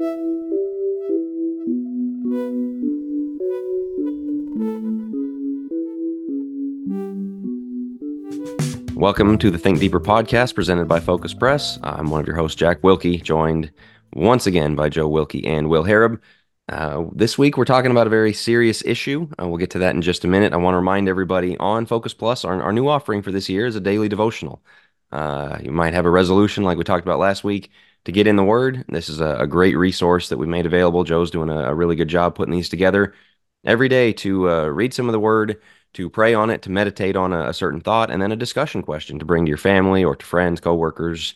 Welcome to the Think Deeper podcast presented by Focus Press. I'm one of your hosts, Jack Wilkie, joined once again by Joe Wilkie and Will Harrub. Uh, this week, we're talking about a very serious issue. Uh, we'll get to that in just a minute. I want to remind everybody on Focus Plus, our, our new offering for this year is a daily devotional. Uh, you might have a resolution like we talked about last week to get in the Word. This is a, a great resource that we made available. Joe's doing a, a, really good job putting these together every day to uh, read some of the Word, to pray on it, to meditate on a, a, certain thought, and then a discussion question to bring to your family or to friends, coworkers,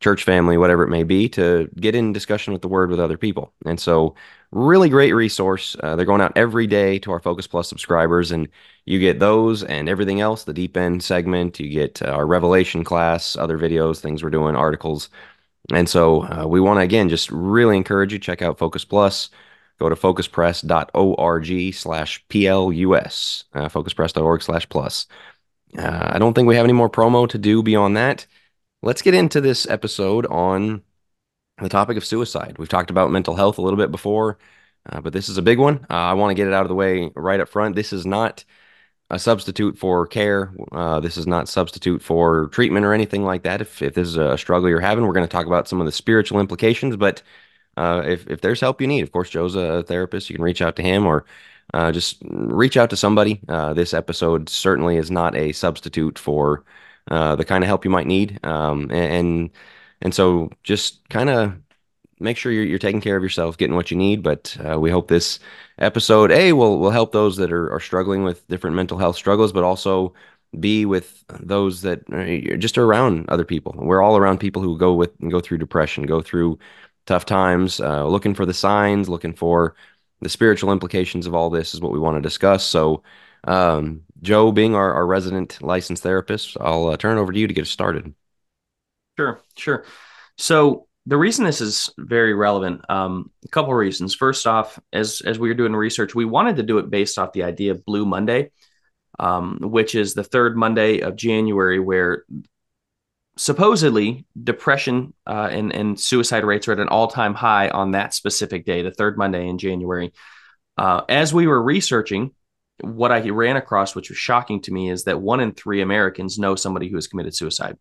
church family, whatever it may be, to get in discussion with the Word with other people. And so, really great resource. Uh, they're going out every day to our Focus Plus subscribers, and you get those and everything else the deep end segment, you get uh, our Revelation class, other videos, things we're doing, articles. And so, uh, we want to again just really encourage you check out Focus Plus. Go to focuspress.org slash plus uh, focuspress.org slash plus. Uh, i don't think we have any more promo to do beyond that. Let's get into this episode on the topic of suicide. We've talked about mental health a little bit before uh, but this is a big one. Uh, i want to get it out of the way right up front. This is not a substitute for care uh, this is not substitute for treatment or anything like that if, if this is a struggle you're having we're going to talk about some of the spiritual implications but uh, if if there's help you need, of course, Joe's a therapist. You can reach out to him or uh, just reach out to somebody. Uh, this episode certainly is not a substitute for uh, the kind of help you might need, um, and and so just kind of make sure you're, you're taking care of yourself, getting what you need. But uh, we hope this episode, a will will help those that are, are struggling with different mental health struggles, but also be with those that are just around other people. We're all around people who go with go through depression, go through tough times, uh, looking for the signs, looking for the spiritual implications of all this is what we want to discuss. So, um, Joe, being our, our resident licensed therapist, I'll uh, turn it over to you to get us started. Sure, sure. So the reason this is very relevant, um, a couple of reasons. First off, as as we were doing research, we wanted to do it based off the idea of Blue Monday, um, which is the third Monday of January, where supposedly depression uh, and, and suicide rates are at an all-time high on that specific day the third monday in january uh, as we were researching what i ran across which was shocking to me is that one in three americans know somebody who has committed suicide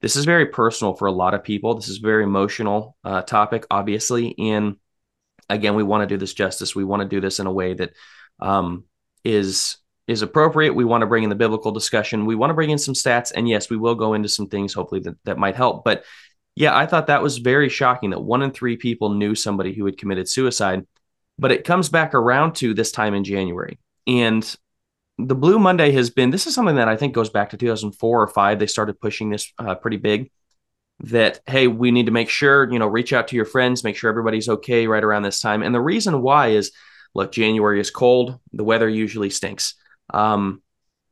this is very personal for a lot of people this is a very emotional uh, topic obviously and again we want to do this justice we want to do this in a way that um, is is appropriate. We want to bring in the biblical discussion. We want to bring in some stats. And yes, we will go into some things hopefully that, that might help. But yeah, I thought that was very shocking that one in three people knew somebody who had committed suicide. But it comes back around to this time in January. And the Blue Monday has been this is something that I think goes back to 2004 or 5. They started pushing this uh, pretty big that hey we need to make sure you know reach out to your friends make sure everybody's okay right around this time and the reason why is look january is cold the weather usually stinks um,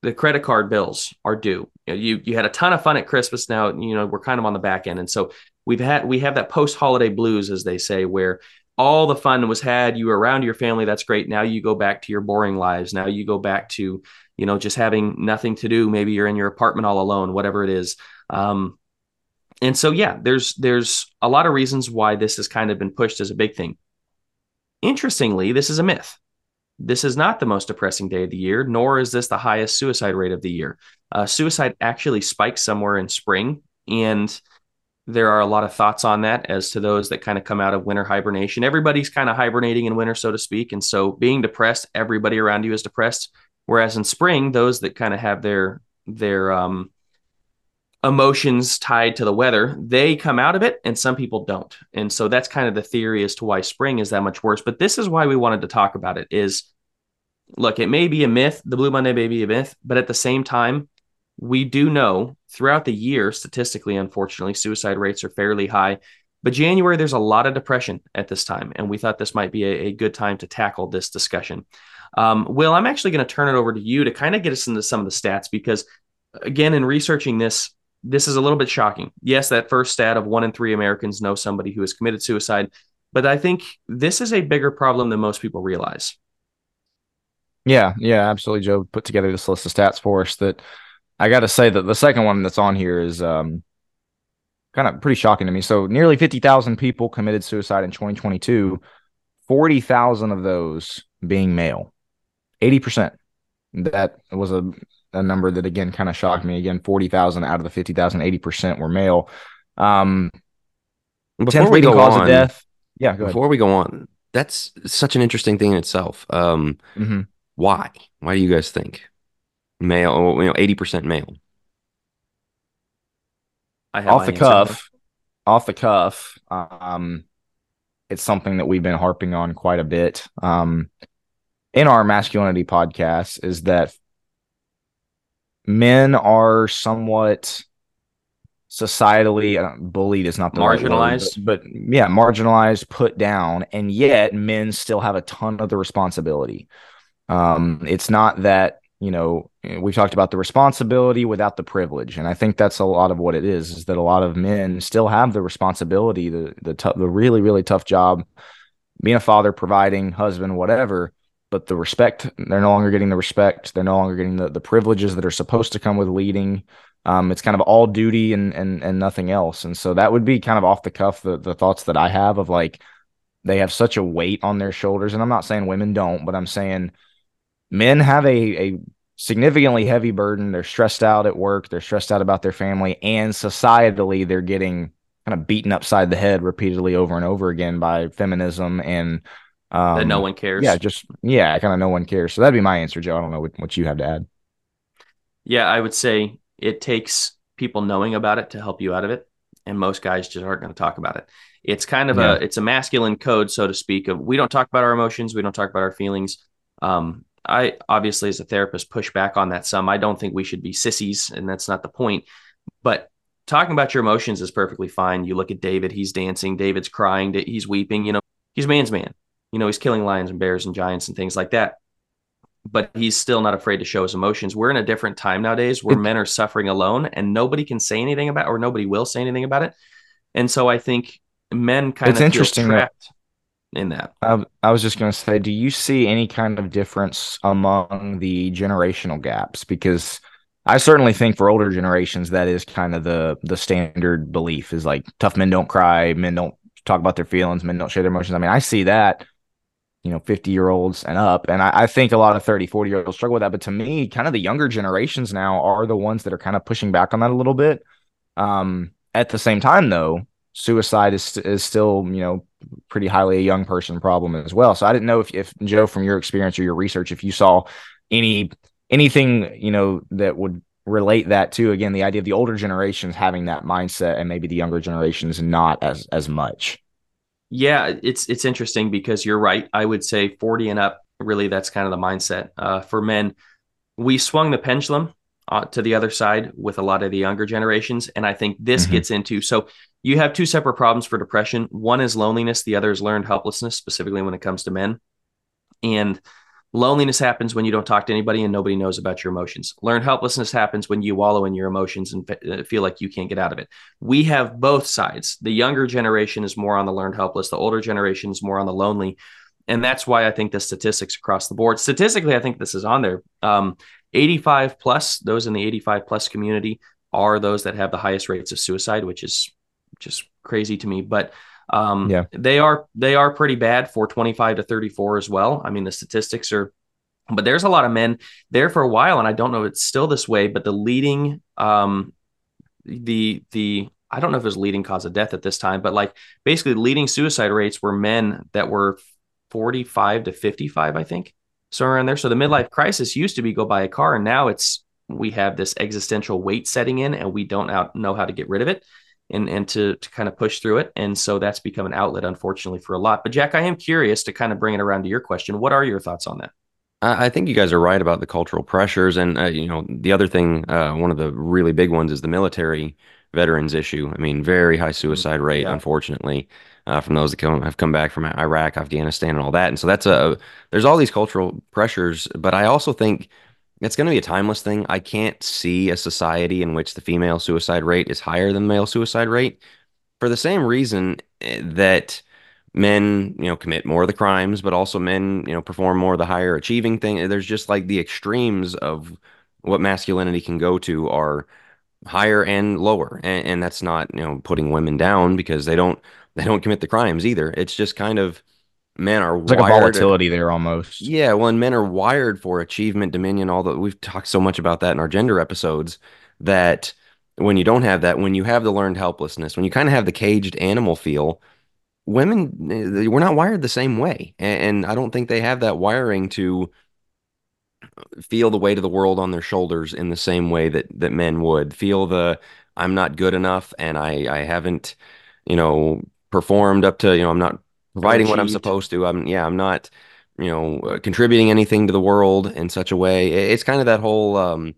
the credit card bills are due. You, know, you, you had a ton of fun at Christmas. Now you know we're kind of on the back end, and so we've had we have that post holiday blues, as they say, where all the fun was had. You were around your family. That's great. Now you go back to your boring lives. Now you go back to you know just having nothing to do. Maybe you're in your apartment all alone. Whatever it is. Um, and so yeah, there's there's a lot of reasons why this has kind of been pushed as a big thing. Interestingly, this is a myth this is not the most depressing day of the year, nor is this the highest suicide rate of the year. Uh, suicide actually spikes somewhere in spring, and there are a lot of thoughts on that as to those that kind of come out of winter hibernation. Everybody's kind of hibernating in winter, so to speak, and so being depressed, everybody around you is depressed. Whereas in spring, those that kind of have their their um, emotions tied to the weather, they come out of it, and some people don't. And so that's kind of the theory as to why spring is that much worse. But this is why we wanted to talk about it. Is look, it may be a myth. The Blue Monday may be a myth, but at the same time, we do know throughout the year, statistically, unfortunately, suicide rates are fairly high. But January, there's a lot of depression at this time, and we thought this might be a, a good time to tackle this discussion. Um, Will, I'm actually going to turn it over to you to kind of get us into some of the stats because, again, in researching this, this is a little bit shocking. Yes, that first stat of one in three Americans know somebody who has committed suicide, but I think this is a bigger problem than most people realize. Yeah, yeah, absolutely. Joe put together this list of stats for us that I got to say that the second one that's on here is um, kind of pretty shocking to me. So nearly 50,000 people committed suicide in 2022, 40,000 of those being male. 80%. That was a, a number that again kind of shocked me. Again, 40,000 out of the 50,000, 80% were male. Um, before we go cause on, of death. Yeah, before ahead. we go on, that's such an interesting thing in itself. Um, mm-hmm. Why? Why do you guys think male? You know, eighty percent male. off the cuff, off the cuff. Um, it's something that we've been harping on quite a bit. Um, in our masculinity podcast, is that men are somewhat societally uh, bullied is not the marginalized, right word, but, but, yeah, marginalized, put down, and yet men still have a ton of the responsibility. Um, it's not that you know we've talked about the responsibility without the privilege, and I think that's a lot of what it is. Is that a lot of men still have the responsibility, the the t- the really really tough job, being a father, providing, husband, whatever. But the respect, they're no longer getting the respect. They're no longer getting the, the privileges that are supposed to come with leading. Um, it's kind of all duty and and and nothing else. And so that would be kind of off the cuff the the thoughts that I have of like they have such a weight on their shoulders. And I'm not saying women don't, but I'm saying men have a a significantly heavy burden. They're stressed out at work. They're stressed out about their family, and societally they're getting kind of beaten upside the head repeatedly over and over again by feminism and um, that no one cares. Yeah, just yeah, kind of no one cares. So that'd be my answer, Joe. I don't know what, what you have to add. Yeah, I would say it takes people knowing about it to help you out of it and most guys just aren't going to talk about it it's kind of yeah. a it's a masculine code so to speak of we don't talk about our emotions we don't talk about our feelings um, i obviously as a therapist push back on that some. I don't think we should be sissies and that's not the point. But talking about your emotions is perfectly fine. You look at david he's dancing david's crying he's weeping you know he's man's man. You know he's killing lions and bears and giants and things like that. But he's still not afraid to show his emotions. We're in a different time nowadays where men are suffering alone and nobody can say anything about it, or nobody will say anything about it. And so I think men kind it's of interesting trapped that, in that. I, I was just going to say, do you see any kind of difference among the generational gaps? Because I certainly think for older generations, that is kind of the the standard belief is like tough men don't cry, men don't talk about their feelings, men don't share their emotions. I mean, I see that you know 50 year olds and up and I, I, think a lot of 30 40 year olds struggle with that but to me kind of the younger generations now are the ones that are kind of pushing back on that a little bit um, at the same time though suicide is is still you know pretty highly a young person problem as well so i didn't know if, if joe from your experience or your research if you saw any anything you know that would relate that to again the idea of the older generations having that mindset and maybe the younger generations not as as much yeah, it's it's interesting because you're right. I would say 40 and up. Really, that's kind of the mindset uh, for men. We swung the pendulum uh, to the other side with a lot of the younger generations, and I think this mm-hmm. gets into so you have two separate problems for depression. One is loneliness. The other is learned helplessness, specifically when it comes to men. And Loneliness happens when you don't talk to anybody and nobody knows about your emotions. Learned helplessness happens when you wallow in your emotions and uh, feel like you can't get out of it. We have both sides. The younger generation is more on the learned helpless, the older generation is more on the lonely. And that's why I think the statistics across the board, statistically, I think this is on there. Um, 85 plus, those in the 85 plus community are those that have the highest rates of suicide, which is just crazy to me. But um, yeah, they are they are pretty bad for 25 to 34 as well. I mean, the statistics are, but there's a lot of men there for a while, and I don't know if it's still this way, but the leading, um, the the I don't know if it was leading cause of death at this time, but like basically leading suicide rates were men that were 45 to 55, I think, somewhere around there. So the midlife crisis used to be go buy a car, and now it's we have this existential weight setting in, and we don't know how to get rid of it and and to to kind of push through it. And so that's become an outlet, unfortunately, for a lot. But Jack, I am curious to kind of bring it around to your question. What are your thoughts on that? I think you guys are right about the cultural pressures, and uh, you know the other thing, uh, one of the really big ones is the military veterans issue. I mean, very high suicide rate, yeah. unfortunately, uh, from those that come, have come back from Iraq, Afghanistan, and all that. And so that's a there's all these cultural pressures, but I also think it's going to be a timeless thing. I can't see a society in which the female suicide rate is higher than the male suicide rate for the same reason eh, that men, you know, commit more of the crimes, but also men, you know, perform more of the higher achieving thing. There's just like the extremes of what masculinity can go to are higher and lower, and, and that's not you know putting women down because they don't they don't commit the crimes either. It's just kind of men are like a volatility there almost. Yeah, well, and men are wired for achievement, dominion, all that. We've talked so much about that in our gender episodes that when you don't have that, when you have the learned helplessness, when you kind of have the caged animal feel, women, eh, we're not wired the same way. And, and I don't think they have that wiring to feel the weight of the world on their shoulders in the same way that that men would feel the I'm not good enough and I I haven't you know performed up to you know I'm not providing what I'm supposed to I'm yeah I'm not you know uh, contributing anything to the world in such a way it's kind of that whole um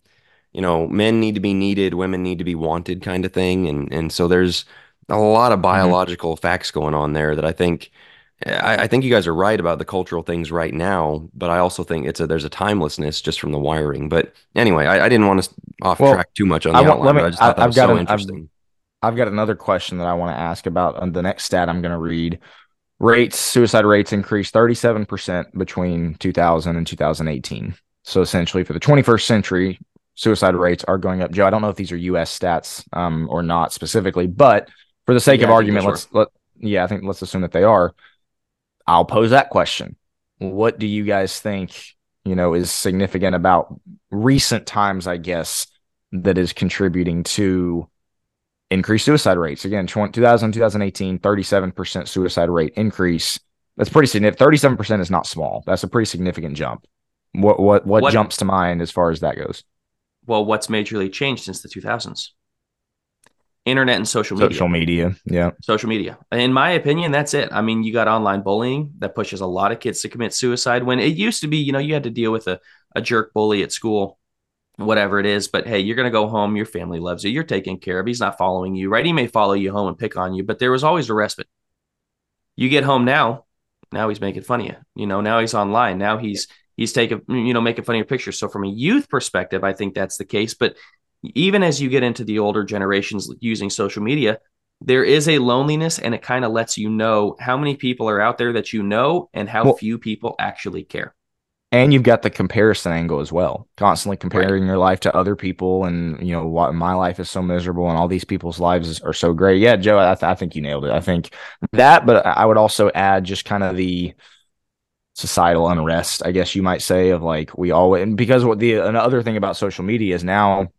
you know men need to be needed women need to be wanted kind of thing and and so there's a lot of biological facts going on there that I think I, I think you guys are right about the cultural things right now, but I also think it's a there's a timelessness just from the wiring. But anyway, I, I didn't want to off Well, track too much on the I outline. me- but I just thought that I've was got so an- interesting. I've got another question that I want to ask about on the next stat I'm going to read. Rates, suicide rates increased 37% between 2000 and 2018. So essentially, for the 21st century, suicide rates are going up. Joe, I don't know if these are U.S. stats um, or not specifically, but for the sake Yeah, of argument, let's let yeah, I think let's assume that they are. I'll pose that question. What do you guys think, you know, is significant about recent times, I guess, that is contributing to increased suicide rates? Again, 20, 2000, 2018, 37% suicide rate increase. That's pretty significant. 37% is not small. That's a pretty significant jump. What what what, What- jumps to mind as far as that goes? Well, what's majorly changed since the 2000s? Internet and social media. Social media. Yeah. social media. In my opinion, that's it. I mean, you got online bullying that pushes a lot of kids to commit suicide when it used to be, you know, you had to deal with a, a jerk bully at school, whatever it is. But hey, you're going to go home. Your family loves you. You're taken care of. He's not following you, right? He may follow you home and pick on you, but there was always a respite. You get home now, now he's making fun of you. You know, now he's online. Now he's, he's taking, you know, making fun of your pictures. So from a youth perspective, I think that's the case. But even as you get into the older generations using social media, there is a loneliness and it kind of lets you know how many people are out there that you know and how Well- few people actually care. And you've got the comparison angle as well. Constantly comparing your life to other people, and you know what my life is so miserable, and all these people's lives are so great. Yeah, Joe, I, th- I think you nailed it. I think that, but I would also add just kind of the societal unrest, I guess you might say, of like we all and because what the another thing about social media is now,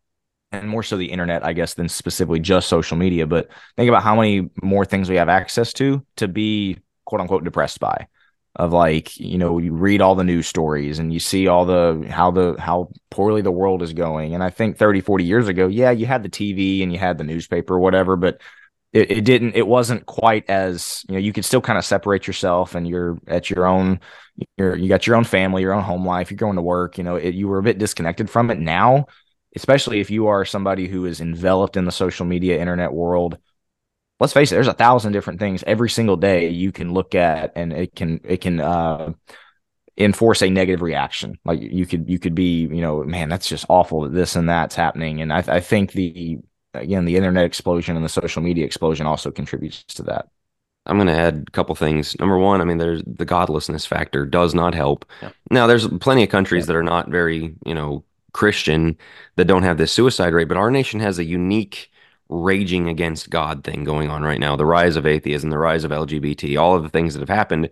and more so the internet, I guess, than specifically just social media. But think about how many more things we have access to to be quote unquote depressed by of like you know you read all the news stories and you see all the how the how poorly the world is going. And i think 30 40 years ago yeah you had the tv and you had the newspaper or whatever but it, it didn't it wasn't quite as you know you could still kind of separate yourself and you're at your own you're you got your own family your own home life you're going to work you know it, you were a bit disconnected from it. Now especially if you are somebody who is enveloped in the social media internet world let's face it there's a thousand different things every single day you can look at and it can it can uh enforce a negative reaction like you could you could be you know man that's just awful that this and that's happening and i, I think the again the internet explosion and the social media explosion also contributes to that I'm going to add a couple things. Number one, I mean, there's the godlessness factor does not help. Yeah. Now, there's plenty of countries that are not very, you know, Christian that don't have this suicide rate, but our nation has a unique raging against God thing going on right now. The rise of atheism, the rise of LGBT, all of the things that have happened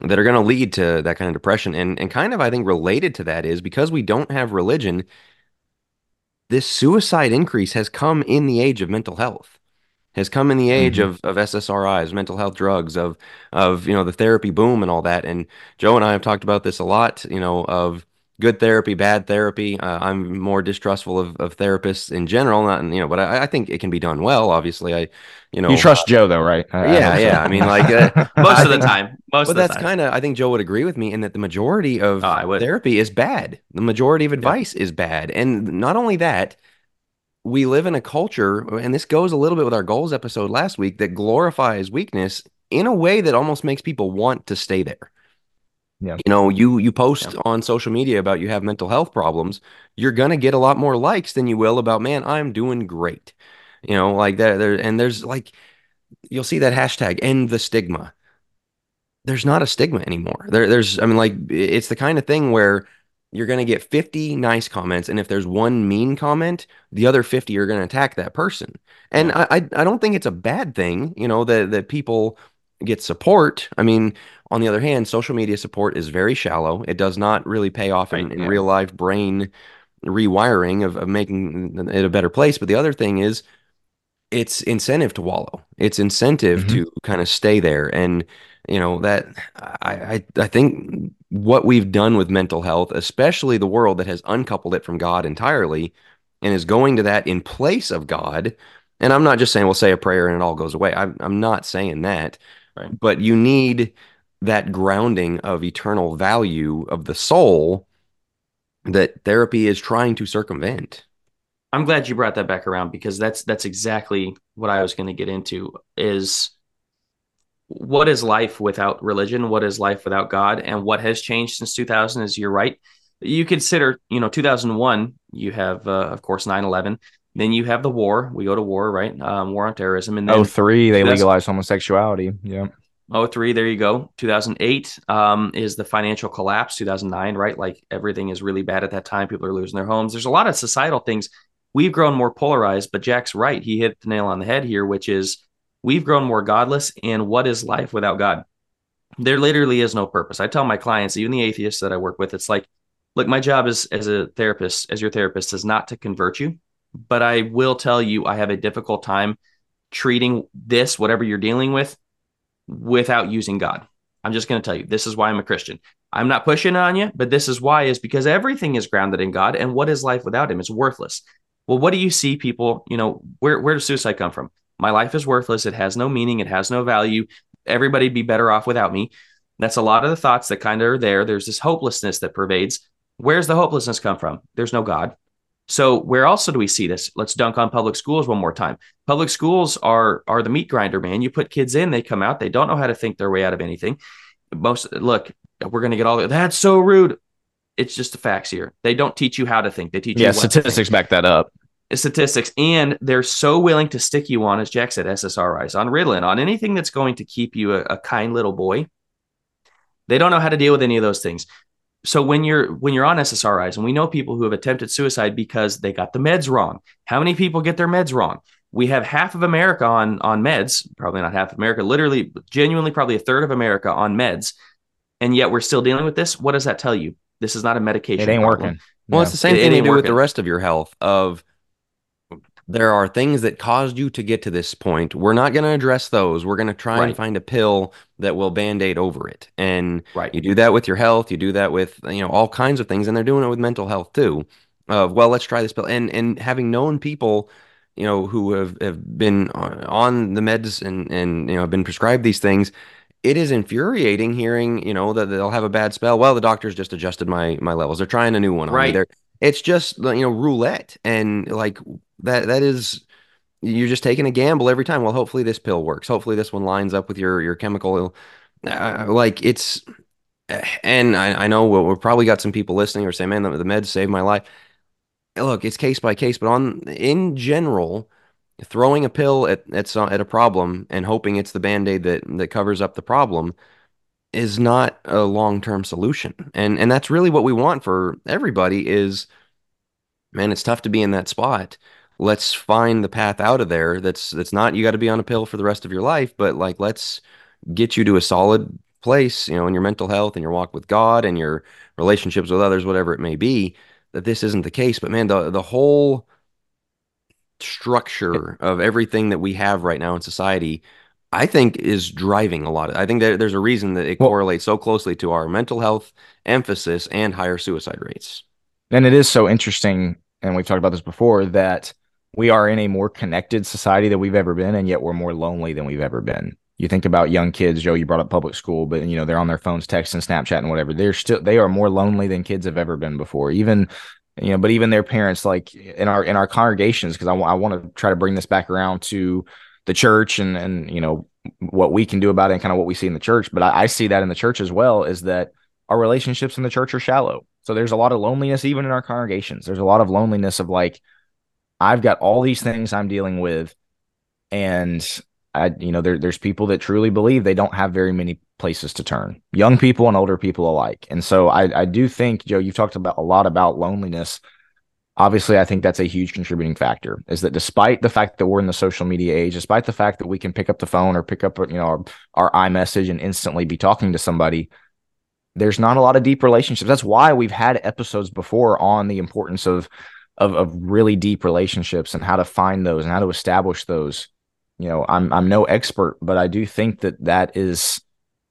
that are going to lead to that kind of depression. And and kind of I think related to that is because we don't have religion, this suicide increase has come in the age of mental health has come in the age Mhm. of, of SSRIs, mental health drugs, of of you know the therapy boom and all that. And Joe and I have talked about this a lot. You know of good therapy, bad therapy. Uh, I'm more distrustful of, of therapists in general, not you know, but I, I think it can be done well. Obviously, I you know you trust joe though right I- I yeah, hope so. yeah. I mean, like, uh, Most I of the time. Most but of the that's kind of I think Joe would agree with me in that the majority of Oh, therapy is bad. The majority of advice is bad, and not only that, we live in a culture, and this goes a little bit with our goals episode last week, that glorifies weakness in a way that almost makes people want to stay there. Yeah. You know, you you post Yeah. on social media about you have mental health problems, you're gonna get a lot more likes than you will about, man, I'm doing great. You know, like that there and there's like you'll see that hashtag end the stigma. There's not a stigma anymore. There there's I mean like it's the kind of thing where you're going to get 50 nice comments and if there's one mean comment the other 50 are going to attack that person and I, I don't think it's a bad thing you know that that people get support i mean on the other hand social media support is very shallow it does not really pay off right, in, in yeah. real life brain rewiring of, of making it a better place but the other thing is it's incentive to wallow it's incentive mm-hmm. to kind of stay there and you know that I, I i think what we've done with mental health, especially the world that has uncoupled it from God entirely and is going to that in place of God. And I'm not just saying we'll say a prayer and it all goes away. I'm, I'm not saying that. Right. But you need that grounding of eternal value of the soul that therapy is trying to circumvent. I'm glad you brought that back around because that's that's exactly what I was going to get into is what is life without religion? What is life without God? And what has changed since 2000 is you're right. You consider, you know, 2001, you have, uh, of course, 9 11. Then you have the war. We go to war, right? Um, war on terrorism. And then 03, they legalized homosexuality. Yeah. 03, there you go. 2008 um, is the financial collapse. 2009, right? Like everything is really bad at that time. People are losing their homes. There's a lot of societal things. We've grown more polarized, but Jack's right. He hit the nail on the head here, which is we've grown more godless. And what is life without God? There literally is no purpose. I tell my clients, even the atheists that I work with, it's like, look, my job is as a therapist, as your therapist, is not to convert you, but I will tell you I have a difficult time treating this, whatever you're dealing with, without using God. I'm just going to tell you, this is why I'm a Christian. I'm not pushing on you, but this is why is because everything is grounded in God. And what is life without him? It's worthless. Well, what do you see people, you know, where, where does suicide come from? My life is worthless. It has no meaning. It has no value. Everybody'd be better off without me. That's a lot of the thoughts that kind of are there. There's this hopelessness that pervades. Where's the hopelessness come from? There's no God. So where also do we see this? Let's dunk on public schools one more time. Public schools are are the meat grinder, man. You put kids in, they come out, they don't know how to think their way out of anything. Most look, we're gonna get all the, that's so rude. It's just the facts here. They don't teach you how to think. They teach yeah, you. Yeah, statistics back that up statistics, and they're so willing to stick you on, as Jack said, SSRIs, on Ritalin, on anything that's going to keep you a, a kind little boy. They don't know how to deal with any of those things. So when you're when you're on SSRIs, and we know people who have attempted suicide because they got the meds wrong. How many people get their meds wrong? We have half of America on on meds, probably not half of America, literally, genuinely, probably a third of America on meds, and yet we're still dealing with this. What does that tell you? This is not a medication. It ain't problem. working. Well, it's the same it, thing it you do working. with the rest of your health. Of there are things that caused you to get to this point. We're not going to address those. We're going to try right. and find a pill that will band-aid over it. And right. you do that with your health, you do that with, you know, all kinds of things and they're doing it with mental health too. Of, well, let's try this pill. And and having known people, you know, who have, have been on the meds and and you know, have been prescribed these things, it is infuriating hearing, you know, that they'll have a bad spell. Well, the doctor's just adjusted my my levels. They're trying a new one on right. It's just you know roulette and like that that is you're just taking a gamble every time. Well, hopefully this pill works. Hopefully this one lines up with your your chemical. Uh, like it's, and I, I know we'll, we've probably got some people listening or say, man, the, the meds saved my life. Look, it's case by case, but on in general, throwing a pill at at, at a problem and hoping it's the band aid that that covers up the problem is not a long term solution. And and that's really what we want for everybody is man, it's tough to be in that spot. Let's find the path out of there. That's that's not you got to be on a pill for the rest of your life, but like let's get you to a solid place, you know, in your mental health and your walk with God and your relationships with others, whatever it may be, that this isn't the case. But man, the the whole structure of everything that we have right now in society, I think is driving a lot. Of, I think that there's a reason that it well, correlates so closely to our mental health emphasis and higher suicide rates. And it is so interesting, and we've talked about this before, that we are in a more connected society than we've ever been, and yet we're more lonely than we've ever been. You think about young kids, Joe, you brought up public school, but you know, they're on their phones, texting, Snapchat, and whatever. They're still they are more lonely than kids have ever been before. Even you know, but even their parents, like in our in our congregations, because I, w- I want to try to bring this back around to the church and and you know what we can do about it and kind of what we see in the church. But I, I see that in the church as well is that our relationships in the church are shallow. So there's a lot of loneliness even in our congregations. There's a lot of loneliness of like, I've got all these things I'm dealing with, and I, you know, there, there's people that truly believe they don't have very many places to turn, young people and older people alike. And so I, I do think, Joe, you've talked about a lot about loneliness. Obviously, I think that's a huge contributing factor. Is that despite the fact that we're in the social media age, despite the fact that we can pick up the phone or pick up, you know, our, our iMessage and instantly be talking to somebody, there's not a lot of deep relationships. That's why we've had episodes before on the importance of of, of really deep relationships and how to find those and how to establish those. You know, I'm I'm no expert, but I do think that that is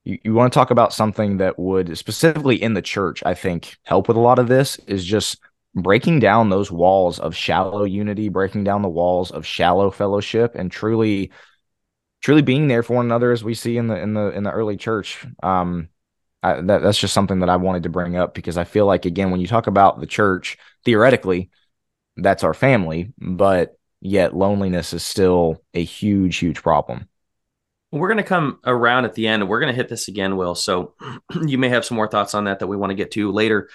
you, you want to talk about something that would specifically in the church, I think, help with a lot of this is just breaking down those walls of shallow unity, breaking down the walls of shallow fellowship, and truly, truly being there for one another as we see in the in the in the early church. Um, I, that, that's just something that I wanted to bring up because I feel like again, when you talk about the church, theoretically, that's our family, but yet loneliness is still a huge, huge problem. We're going to come around at the end we're going to hit this again, Will. So you may have some more thoughts on that that we want to get to later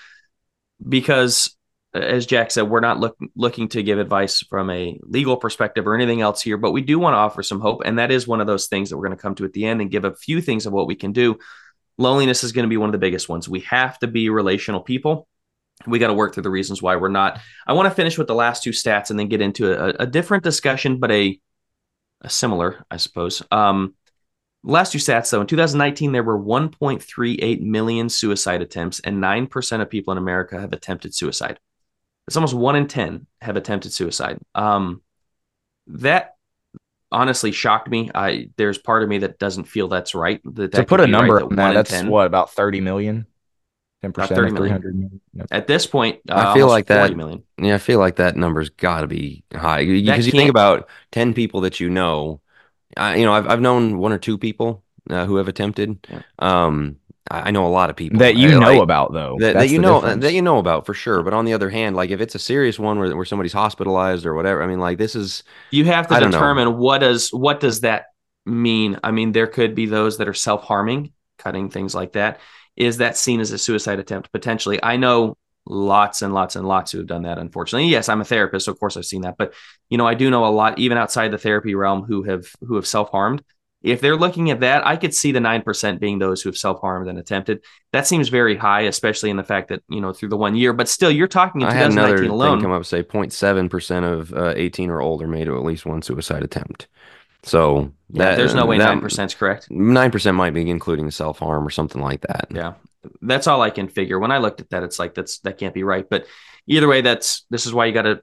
because as Jack said, we're not look, looking to give advice from a legal perspective or anything else here, but we do want to offer some hope. And that is one of those things that we're going to come to at the end and give a few things of what we can do. Loneliness is going to be one of the biggest ones. We have to be relational people we got to work through the reasons why we're not. I want to finish with the last two stats and then get into a, a different discussion, but a, a similar, I suppose. Um, last two stats though, in 2019, there were 1.38 million suicide attempts, and 9% of people in America have attempted suicide. It's almost one in 10 have attempted suicide. Um, that honestly shocked me. I there's part of me that doesn't feel that's right. That, that to put a number right, on that, that's 10. what about 30 million. Ten percent of three hundred million. Yep. At this point, uh, I feel like that. Million. Yeah, I feel like that number's got to be high because you think about ten people that you know. I, you know, I've I've known one or two people uh, who have attempted. Yeah. Um, I know a lot of people that you know like, about though. That, that you know uh, difference. that you know about for sure. But on the other hand, like if it's a serious one where, where somebody's hospitalized or whatever, I mean, like this is you have to determine what does what does that mean. I mean, there could be those that are self harming, cutting things like that is that seen as a suicide attempt potentially? I know lots and lots and lots who have done that unfortunately yes i'm a therapist so of course i've seen that but you know i do know a lot even outside the therapy realm who have who have self-harmed if they're looking at that i could see the 9% being those who have self-harmed and attempted that seems very high especially in the fact that you know through the one year but still you're talking in I 2019 alone come up say 0.7% of uh, 18 or older made at least one suicide attempt so yeah, that, there's no way nine percent is correct. Nine percent might be including self harm or something like that. Yeah, that's all I can figure. When I looked at that, it's like that's that can't be right. But either way, that's this is why you got to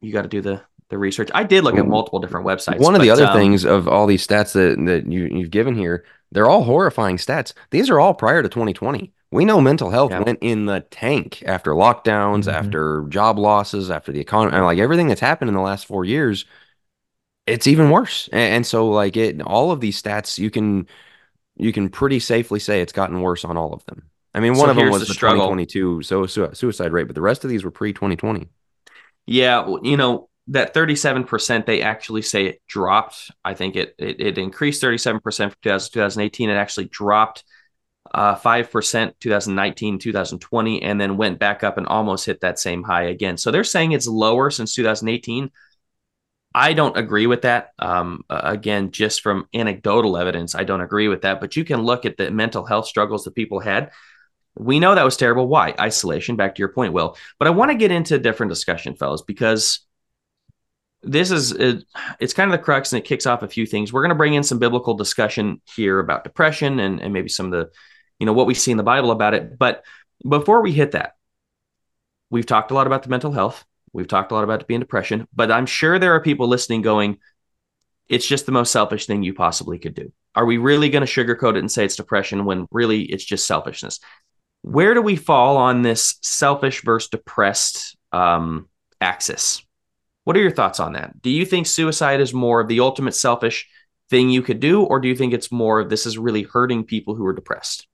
you got to do the the research. I did look at multiple different websites. One of but, the other um, things of all these stats that that you you've given here, they're all horrifying stats. These are all prior to 2020. We know mental health yeah. went in the tank after lockdowns, mm-hmm. after job losses, after the economy, like everything that's happened in the last four years it's even worse. And, and so like it all of these stats you can you can pretty safely say it's gotten worse on all of them. I mean, one so of them was the, the 2022 so suicide rate, but the rest of these were pre 2020. Yeah, you know that 37% they actually say it dropped. I think it it, it increased 37% from 2018. It actually dropped uh, 5% 2019, 2020, and then went back up and almost hit that same high again. So they're saying it's lower since 2018, I don't agree with that. Um, again, just from anecdotal evidence, I don't agree with that. But you can look at the mental health struggles that people had. We know that was terrible. Why? Isolation, back to your point, Will. But I want to get into a different discussion, fellas, because this is it, it's kind of the crux and it kicks off a few things. We're going to bring in some biblical discussion here about depression and, and maybe some of the, you know, what we see in the Bible about it. But before we hit that, we've talked a lot about the mental health. We've talked a lot about being depression, but I'm sure there are people listening going, it's just the most selfish thing you possibly could do. Are we really going to sugarcoat it and say it's depression when really it's just selfishness? Where do we fall on this selfish versus depressed um, axis? What are your thoughts on that? Do you think suicide is more of the ultimate selfish thing you could do, or do you think it's more of this is really hurting people who are depressed?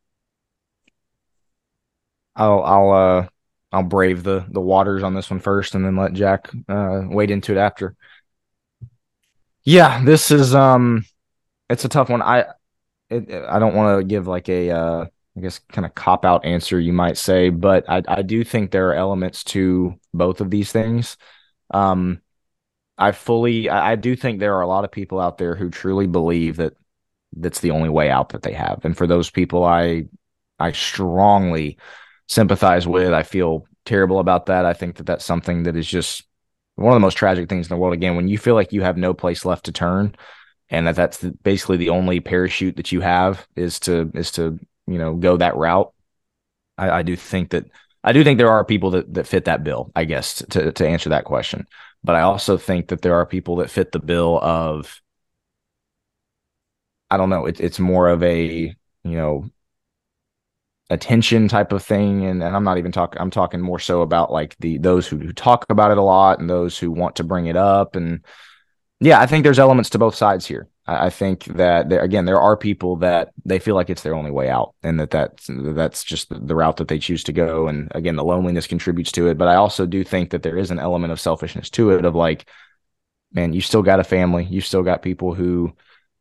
I'll I'll uh I'll brave the the waters on this one first, and then let Jack uh, wade into it after. Yeah, this is um, it's a tough one. I it, I don't want to give like a uh, I guess kind of cop out answer you might say, but I I do think there are elements to both of these things. Um, I fully, I, I do think there are a lot of people out there who truly believe that that's the only way out that they have. And for those people, I, I strongly sympathize with. I feel terrible about that. I think that that's something that is just one of the most tragic things in the world. Again, when you feel like you have no place left to turn, and that that's basically the only parachute that you have is to is to you know go that route. I, I do think that I do think there are people that that fit that bill. I guess to to answer that question, but I also think that there are people that fit the bill of I don't know. It's it's more of a you know attention type of thing and, and i'm not even talking i'm talking more so about like the those who, who talk about it a lot and those who want to bring it up and yeah i think there's elements to both sides here. I, think that there, again there are people that they feel like it's their only way out and that that's that's just the, the route that they choose to go. And again the loneliness contributes to it. But i also do think that there is an element of selfishness to it of like man you still got a family. You still got people who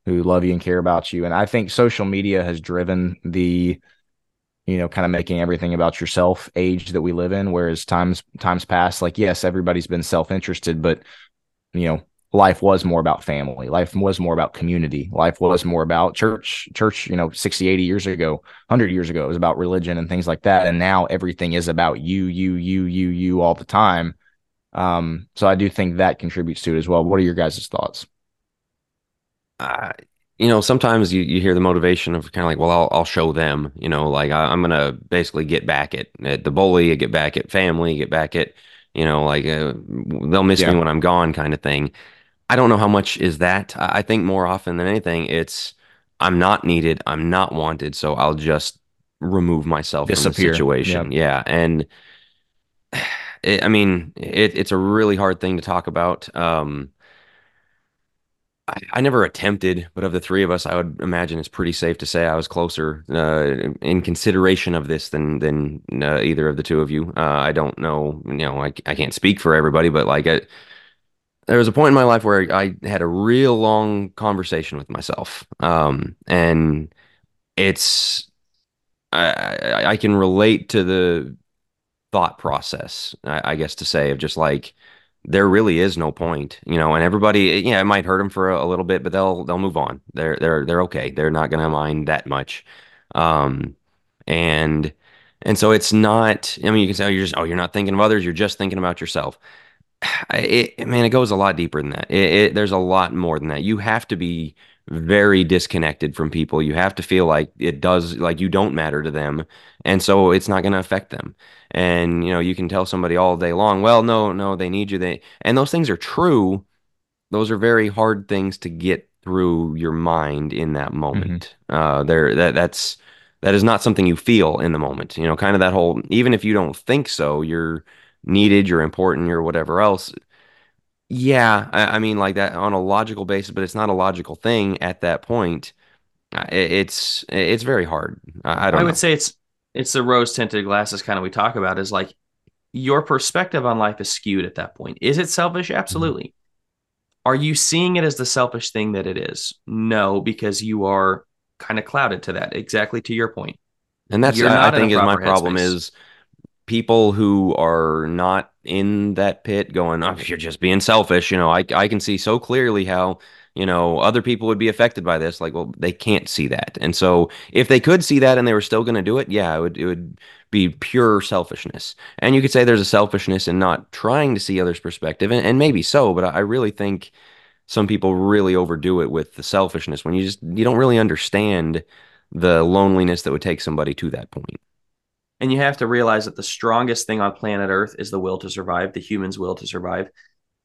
who love you and care about you. And i think social media has driven the you know, kind of making everything about yourself age that we live in. Whereas times times past, like yes, everybody's been self interested, but you know, life was more about family. Life was more about community. Life was more about church. Church, you know, 60, 80 years ago, 100 years ago, it was about religion and things like that. And now everything is about you, you, you, you, you all the time. Um, so I do think that contributes to it as well. What are your guys' thoughts? Uh, you know, sometimes you, you hear the motivation of kind of like, well, I'll, I'll show them, you know, like I, am going to basically get back at, at the bully, get back at family, get back at, you know, like uh, they'll miss yeah. me when I'm gone kind of thing. I don't know how much is that. I think more often than anything, it's I'm not needed, I'm not wanted, so I'll just remove myself Disappear. from the situation. Yep. Yeah. And it, I mean, it, it's a really hard thing to talk about. Um, I, I, never attempted, but of the three of us, I would imagine it's pretty safe to say I was closer uh, in consideration of this than than uh, either of the two of you. Uh, I don't know, you know, I, I can't speak for everybody, but like I, there was a point in my life where I had a real long conversation with myself, um, and it's I, I can relate to the thought process, I, I guess to say of just like there really is no point, you know, and everybody, yeah, it might hurt them for a, a little bit, but they'll they'll move on. They're they're they're okay. They're not going to mind that much. Um, and and so it's not. I mean, you can say, oh, you're just oh, you're not thinking of others. You're just thinking about yourself. It, man, it goes a lot deeper than that. It, it, there's a lot more than that. You have to be very disconnected from people. You have to feel like it does, like you don't matter to them, and so it's not going to affect them. And you know, you can tell somebody all day long, well, no, no, they need you. They and those things are true. Those are very hard things to get through your mind in that moment. Mm-hmm. Uh, there, that that's that is not something you feel in the moment. You know, kind of that whole. Even if you don't think so, you're needed, you're important, you're whatever else. Yeah, I, I mean, like that on a logical basis, but it's not a logical thing at that point. It's it's very hard. I, I don't. I know. would say it's it's the rose tinted glasses kind of we talk about is like your perspective on life is skewed at that point. Is it selfish? Mm-hmm. Absolutely. Mm-hmm. Are you seeing it as the selfish thing that it is? No, because you are kind of clouded to that. Exactly to your point. And that's I think is my problem headspace. is people who are not in that pit going, oh, you're just being selfish. You know, I I can see so clearly how you know other people would be affected by this like well they can't see that and so if they could see that and they were still going to do it yeah it would it would be pure selfishness and you could say there's a selfishness in not trying to see others perspective and, and maybe so but i really think some people really overdo it with the selfishness when you just you don't really understand the loneliness that would take somebody to that point and you have to realize that the strongest thing on planet earth is the will to survive the human's will to survive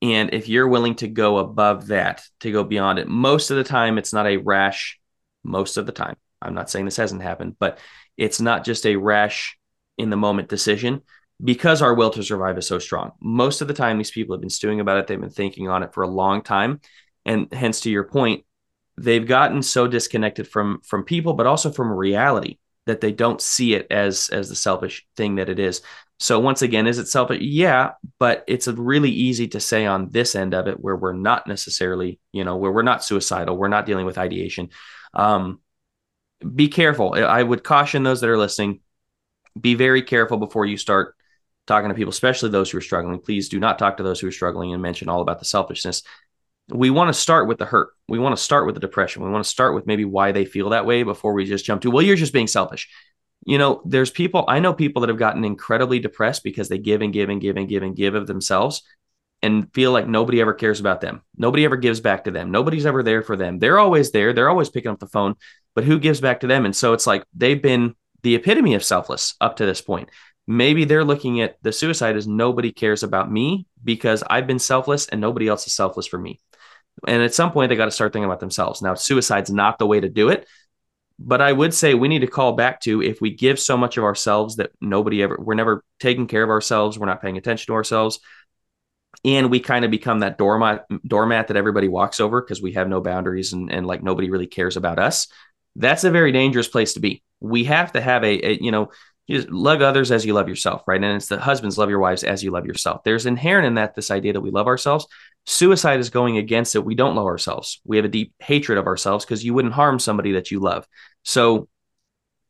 and if you're willing to go above that, to go beyond it, most of the time it's not a rash. Most of the time, I'm not saying this hasn't happened, but it's not just a rash in the moment decision because our will to survive is so strong. Most of the time, these people have been stewing about it, they've been thinking on it for a long time. And hence, to your point, they've gotten so disconnected from from people, but also from reality that they don't see it as as the selfish thing that it is. So once again, is it selfish? Yeah, but it's really easy to say on this end of it where we're not necessarily, you know, where we're not suicidal, we're not dealing with ideation. Um, be careful. I would caution those that are listening. Be very careful before you start talking to people, especially those who are struggling, please do not talk to those who are struggling and mention all about the selfishness. We want to start with the hurt. We want to start with the depression. We want to start with maybe why they feel that way before we just jump to, well, you're just being selfish. You know, there's people, I know people that have gotten incredibly depressed because they give and give and give and give and give of themselves and feel like nobody ever cares about them. Nobody ever gives back to them. Nobody's ever there for them. They're always there. They're always picking up the phone, but who gives back to them? And so it's like they've been the epitome of selfless up to this point. Maybe they're looking at the suicide as nobody cares about me because I've been selfless and nobody else is selfless for me. And at some point, they got to start thinking about themselves. Now, suicide's not the way to do it. But I would say we need to call back to if we give so much of ourselves that nobody ever, we're never taking care of ourselves, we're not paying attention to ourselves, and we kind of become that doormat doormat that everybody walks over because we have no boundaries and, and like nobody really cares about us that's a very dangerous place to be we have to have a, a you know love others as you love yourself right and it's the husbands love your wives as you love yourself there's inherent in that this idea that we love ourselves suicide is going against it we don't love ourselves we have a deep hatred of ourselves because you wouldn't harm somebody that you love so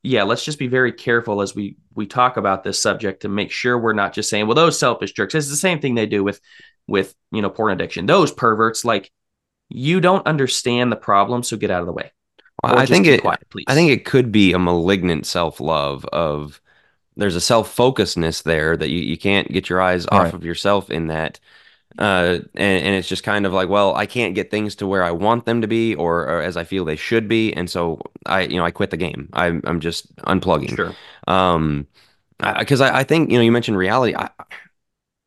yeah, let's just be very careful as we we talk about this subject to make sure we're not just saying, well, those selfish jerks. It's the same thing they do with with you know porn addiction. Those perverts, like you don't understand the problem, so get out of the way. I think it. Quiet, I think it could be a malignant self love of. There's a self focusedness there that you, you can't get your eyes All off right. of yourself in that uh, and, and, it's just kind of like, well, I can't get things to where I want them to be or, or, as I feel they should be, and so I, you know, I quit the game. I'm, I'm just unplugging. Sure. Um, because I, I, I, think you know, you mentioned reality. I,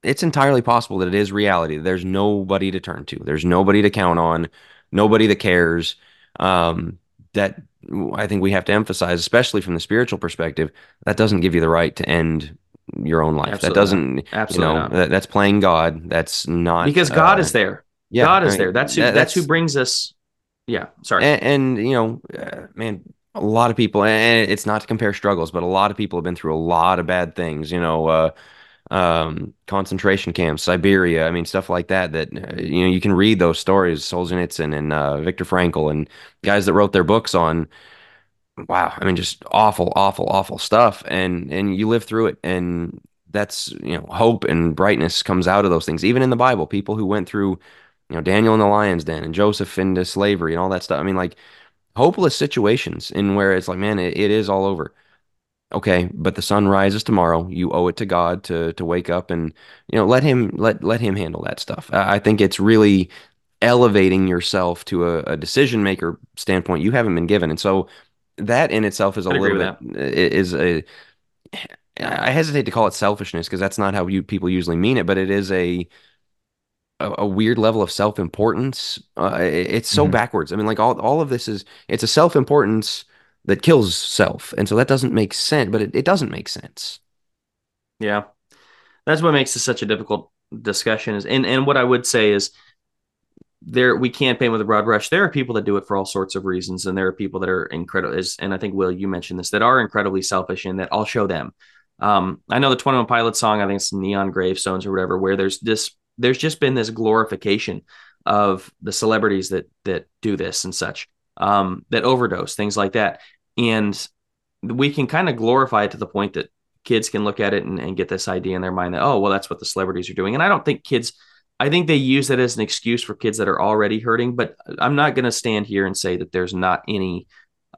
it's entirely possible that it is reality. There's nobody to turn to. There's nobody to count on. Nobody that cares. Um, that I think we have to emphasize, especially from the spiritual perspective, that doesn't give you the right to end your own life. Absolutely that doesn't, not. Absolutely you know, that, that's playing God. That's not because God uh, is there. Yeah, God is mean, there. That's who. That, that's, that's, who brings us. Yeah, sorry. And, and you know, uh, man, a lot of people, and it's not to compare struggles, but a lot of people have been through a lot of bad things. You know, uh, um, concentration camps, Siberia. I mean, stuff like that. That uh, you know, you can read those stories, Solzhenitsyn and uh, Viktor Frankl, and guys that wrote their books on wow, I mean, just awful, awful, awful stuff. And and you live through it, and that's you know, hope and brightness comes out of those things. Even in the Bible, people who went through, you know, Daniel in the lion's den and Joseph into slavery and all that stuff. I mean, like hopeless situations in where it's like, man, it, it is all over. Okay, but the sun rises tomorrow. You owe it to God to to wake up and you know let him let let him handle that stuff. I, I think it's really elevating yourself to a, a decision maker standpoint you haven't been given, and so that in itself is a little bit is a I hesitate to call it selfishness because that's not how you people usually mean it, but it is a a, a weird level of self importance. Uh, it, it's so mm-hmm. backwards. I mean, like all all of this is it's a self importance that kills self, and so that doesn't make sense. But it, it doesn't make sense. Yeah, that's what makes this such a difficult discussion. Is and and what I would say is there we can't paint with a broad brush. There are people that do it for all sorts of reasons, and there are people that are incredible. And I think Will, you mentioned this, that are incredibly selfish, and that I'll show them. Um, I know the Twenty One Pilots song. I think it's Neon Gravestones or whatever, where there's this. There's just been this glorification of the celebrities that that do this and such, um, that overdose, things like that, and we can kind of glorify it to the point that kids can look at it and, and get this idea in their mind that oh well that's what the celebrities are doing, and I don't think kids I think they use that as an excuse for kids that are already hurting, but I'm not going to stand here and say that there's not any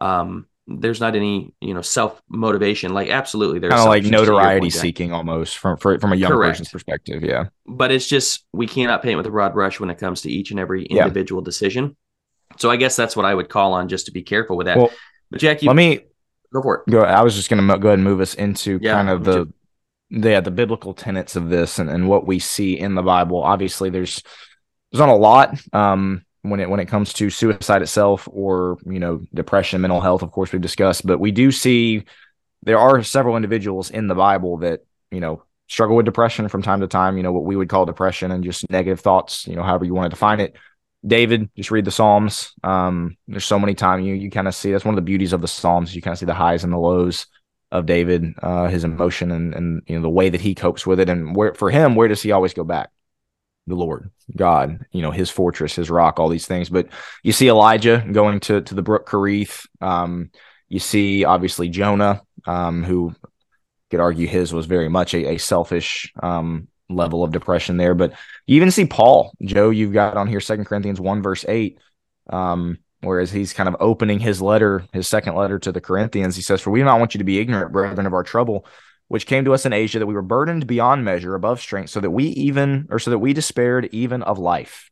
um there's not any, you know, self motivation. Like absolutely there's kind of like notoriety seeking almost from for, from a young Correct. person's perspective, yeah. But it's just we cannot paint with a broad brush when it comes to each and every individual yeah. decision. So I guess that's what I would call on just to be careful with that. Well, but Jack, you, let me go for it. Go. I was just going to go ahead and move us into yeah, kind of the yeah the biblical tenets of this and, and what we see in the bible obviously there's there's not a lot um when it when it comes to suicide itself or you know depression mental health of course we've discussed but we do see there are several individuals in the bible that you know struggle with depression from time to time you know what we would call depression and just negative thoughts you know however you want to define it david just read the psalms um there's so many times you you kind of see that's one of the beauties of the psalms you kind of see the highs and the lows of David, uh, his emotion and and you know the way that he copes with it, and where for him, where does he always go back? The Lord, God, you know, his fortress, his rock, all these things. But you see Elijah going to to the brook Kerith. Um, you see obviously Jonah, um, who could argue his was very much a, a selfish um, level of depression there. But you even see Paul, Joe, you've got on here Second Corinthians 1, verse 8. Um, whereas he's kind of opening his letter, his second letter to the Corinthians, he says, For we do not want you to be ignorant, brethren, of our trouble, which came to us in Asia, that we were burdened beyond measure, above strength, so that we even, or so that we despaired even of life.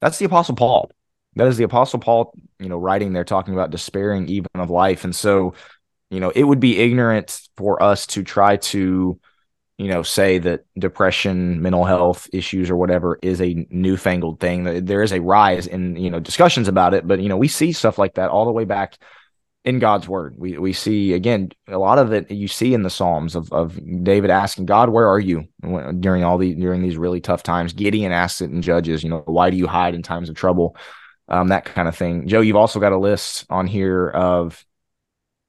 That's the Apostle Paul. That is the Apostle Paul, you know, writing there, talking about despairing even of life. And so, you know, it would be ignorant for us to try to, you know, say that depression, mental health issues, or whatever is a newfangled thing. There is a rise in, you know, discussions about it, but you know, we see stuff like that all the way back in God's word. We we see again a lot of it you see in the Psalms of of David asking God, "Where are you?" during all the during these really tough times. Gideon asks it in Judges, you know, "Why do you hide in times of trouble?" Um, that kind of thing. Joe, you've also got a list on here of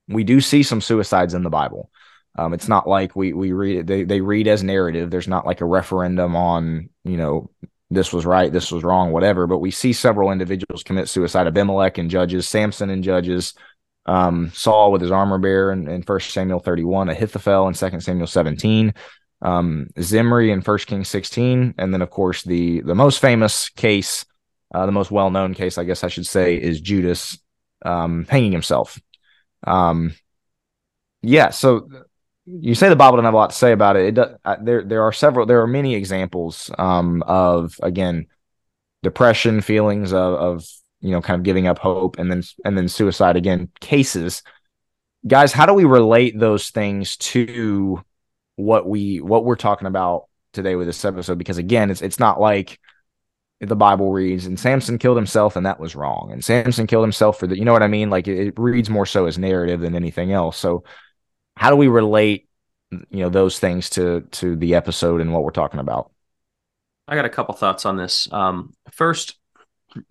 we do see some suicides in the Bible. Um, it's not like we we read it; they they read as narrative. There's not like a referendum on you know this was right, this was wrong, whatever. But we see several individuals commit suicide. Abimelech and Judges, Samson and Judges um, Saul with his armor bearer in, in 1 Samuel 31, Ahithophel in 2 Samuel 17, um, Zimri in 1 Kings 16, and then of course the the most famous case, uh, the most well known case, I guess I should say, is Judas um, hanging himself. Um, yeah, so you say the Bible doesn't have a lot to say about it. It does, uh, there there are several, there are many examples um, of again depression, feelings of, of you know, kind of giving up hope and then and then suicide again cases. Guys, how do we relate those things to what we what we're talking about today with this episode? Because again, it's it's not like the Bible reads and Samson killed himself and that was wrong. And Samson killed himself for the you know what I mean? Like it, it reads more so as narrative than anything else. So how do we relate you know those things to to the episode and what we're talking about? I got a couple thoughts on this. Um, first,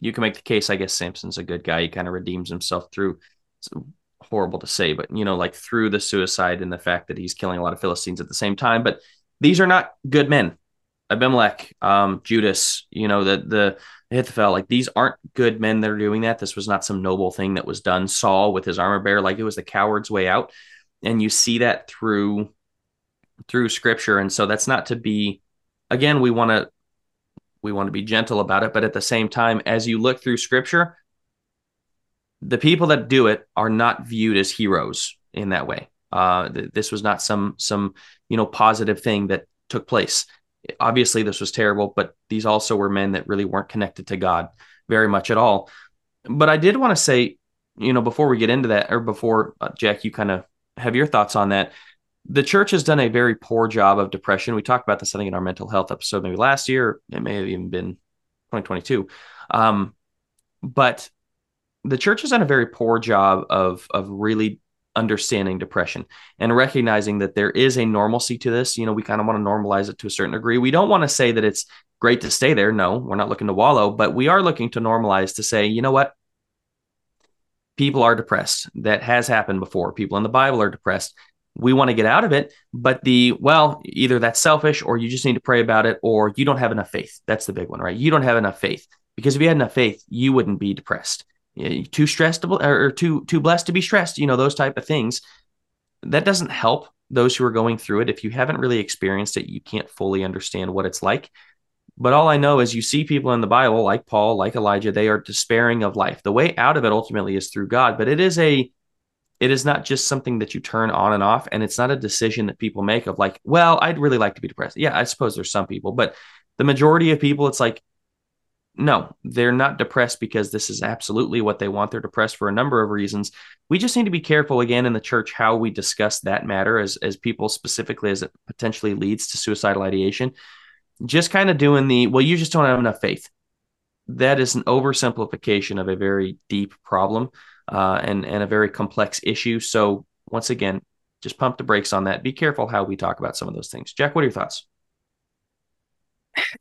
you can make the case. I guess Samson's a good guy. He kind of redeems himself through. It's horrible to say, but you know, like through the suicide and the fact that he's killing a lot of Philistines at the same time. But these are not good men. Abimelech, um, Judas, you know, the the Ahithophel, like these aren't good men that are doing that. This was not some noble thing that was done. Saul with his armor bearer, like it was the coward's way out, and you see that through through Scripture. And so that's not to be. Again, we want to we want to be gentle about it but at the same time as you look through scripture the people that do it are not viewed as heroes in that way uh, th- this was not some some you know positive thing that took place obviously this was terrible but these also were men that really weren't connected to god very much at all but i did want to say you know before we get into that or before uh, jack you kind of have your thoughts on that the church has done a very poor job of depression. We talked about this, I think, in our mental health episode, maybe last year. It may have even been 2022. Um, but the church has done a very poor job of of really understanding depression and recognizing that there is a normalcy to this. You know, we kind of want to normalize it to a certain degree. We don't want to say that it's great to stay there. No, we're not looking to wallow, but we are looking to normalize to say, you know what? People are depressed. That has happened before. People in the Bible are depressed. We want to get out of it but the well either that's selfish or you just need to pray about it or you don't have enough faith. That's the big one right? You don't have enough faith. Because if you had enough faith you wouldn't be depressed. Too stressed or too too blessed to be stressed you know those type of things. That doesn't help those who are going through it. If you haven't really experienced it you can't fully understand what it's like but all i know is you see people in the bible like paul like elijah they are despairing of life. The way out of it ultimately is through god but it is a it is not just something that you turn on and off and it's not a decision that people make of like well i'd really like to be depressed. Yeah i suppose there's some people but the majority of people it's like no they're not depressed because this is absolutely what they want. They're depressed for a number of reasons. We just need to be careful again in the church how we discuss that matter as as people specifically as it potentially leads to suicidal ideation just kind of doing the well you just don't have enough faith that is an oversimplification of a very deep problem uh, and and a very complex issue. So once again, just pump the brakes on that. Be careful how we talk about some of those things. Jack, what are your thoughts?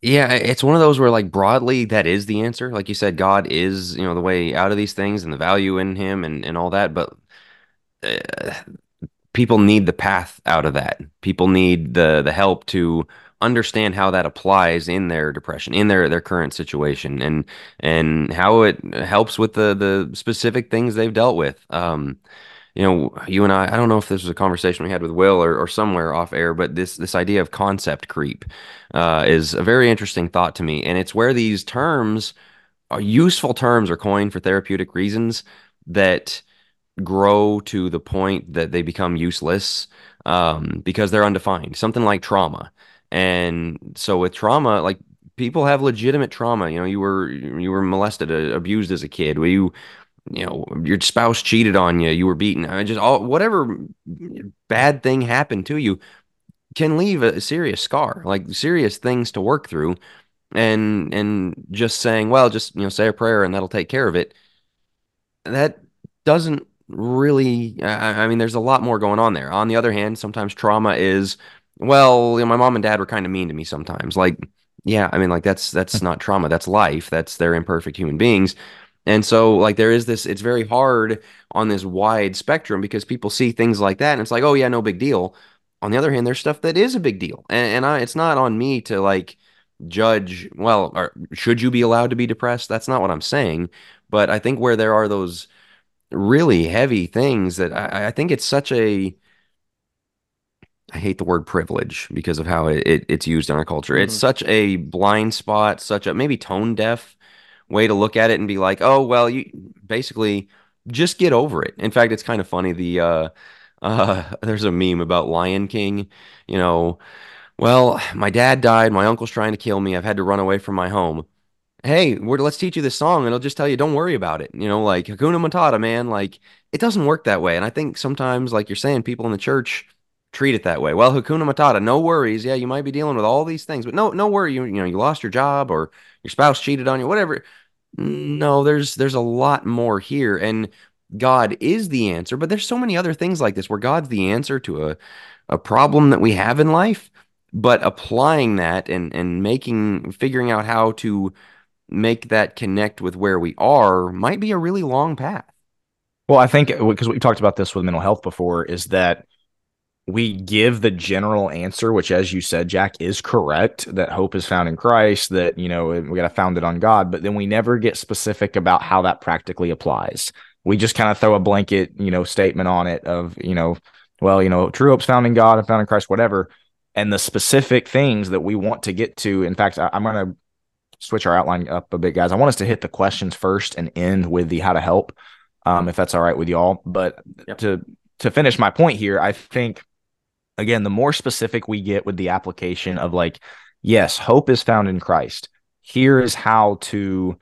Yeah, it's one of those where like broadly that is the answer. Like you said, God is, you know, the way out of these things and the value in him and, and all that. But uh, people need the path out of that. People need the the help to understand how that applies in their depression, in their their current situation, and and how it helps with the the specific things they've dealt with. Um, you know, you and I, I don't know if this was a conversation we had with Will or, or somewhere off air, but this this idea of concept creep uh, is a very interesting thought to me, and it's where these terms are useful terms are coined for therapeutic reasons that grow to the point that they become useless um, because they're undefined. Something like trauma, and so with trauma, like people have legitimate trauma. You know, you were you were molested, uh, abused as a kid. Were you you know your spouse cheated on you. You were beaten. I just all whatever bad thing happened to you can leave a serious scar like serious things to work through. And and just saying well just you know say a prayer and that'll take care of it. That doesn't really I, I mean there's a lot more going on there. On the other hand sometimes trauma is well you know, my mom and dad were kind of mean to me sometimes like yeah I mean like that's that's not trauma that's life that's they're imperfect human beings and so, like, there is this, it's very hard on this wide spectrum because people see things like that and it's like, oh, yeah, no big deal. On the other hand, there's stuff that is a big deal. And, and I, it's not on me to like judge, well, or should you be allowed to be depressed? That's not what I'm saying. But I think where there are those really heavy things that I, I think it's such a, I hate the word privilege because of how it, it it's used in our culture. Mm-hmm. It's such a blind spot, such a maybe tone deaf way to look at it and be like, oh well, you basically just get over it. In fact, it's kind of funny. The uh, uh, there's a meme about Lion King. You know, well, my dad died. My uncle's trying to kill me. I've had to run away from my home. Hey, let's teach you this song, and it'll just tell you, don't worry about it. You know, like Hakuna Matata, man. Like it doesn't work that way. And I think sometimes, like you're saying, people in the church treat it that way. Well, Hakuna Matata, no worries. Yeah, you might be dealing with all these things, but no, no worry. You, you know, you lost your job or your spouse cheated on you, whatever. No, there's there's a lot more here, and God is the answer. But there's so many other things like this where God's the answer to a a problem that we have in life. But applying that and and making figuring out how to make that connect with where we are might be a really long path. Well, I think because we talked about this with mental health before, is that we give the general answer, which, as you said, Jack, is correct that hope is found in Christ, that, you know, we got to found it on God, but then we never get specific about how that practically applies. We just kind of throw a blanket, you know, statement on it of, you know, well, you know, true hope's found in God and found in Christ, whatever. And the specific things that we want to get to. In fact, I, am going to switch our outline up a bit, guys. I want us to hit the questions first and end with the how to help, um, if that's all right with y'all. But yep. to to finish my point here, I think again, the more specific we get with the application of like, yes, hope is found in Christ. Here is how to,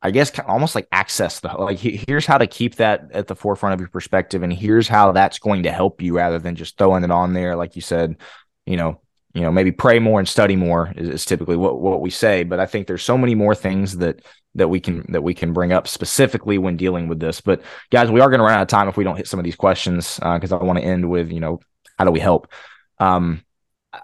I guess, almost like access the like. Here's how to keep that at the forefront of your perspective, and here's how that's going to help you, rather than just throwing it on there, like you said. You know, you know, maybe pray more and study more is, is typically what what we say. But I think there's so many more things that that we can that we can bring up specifically when dealing with this. But guys, we are going to run out of time if we don't hit some of these questions because uh, I want to end with you know how do we help? Um,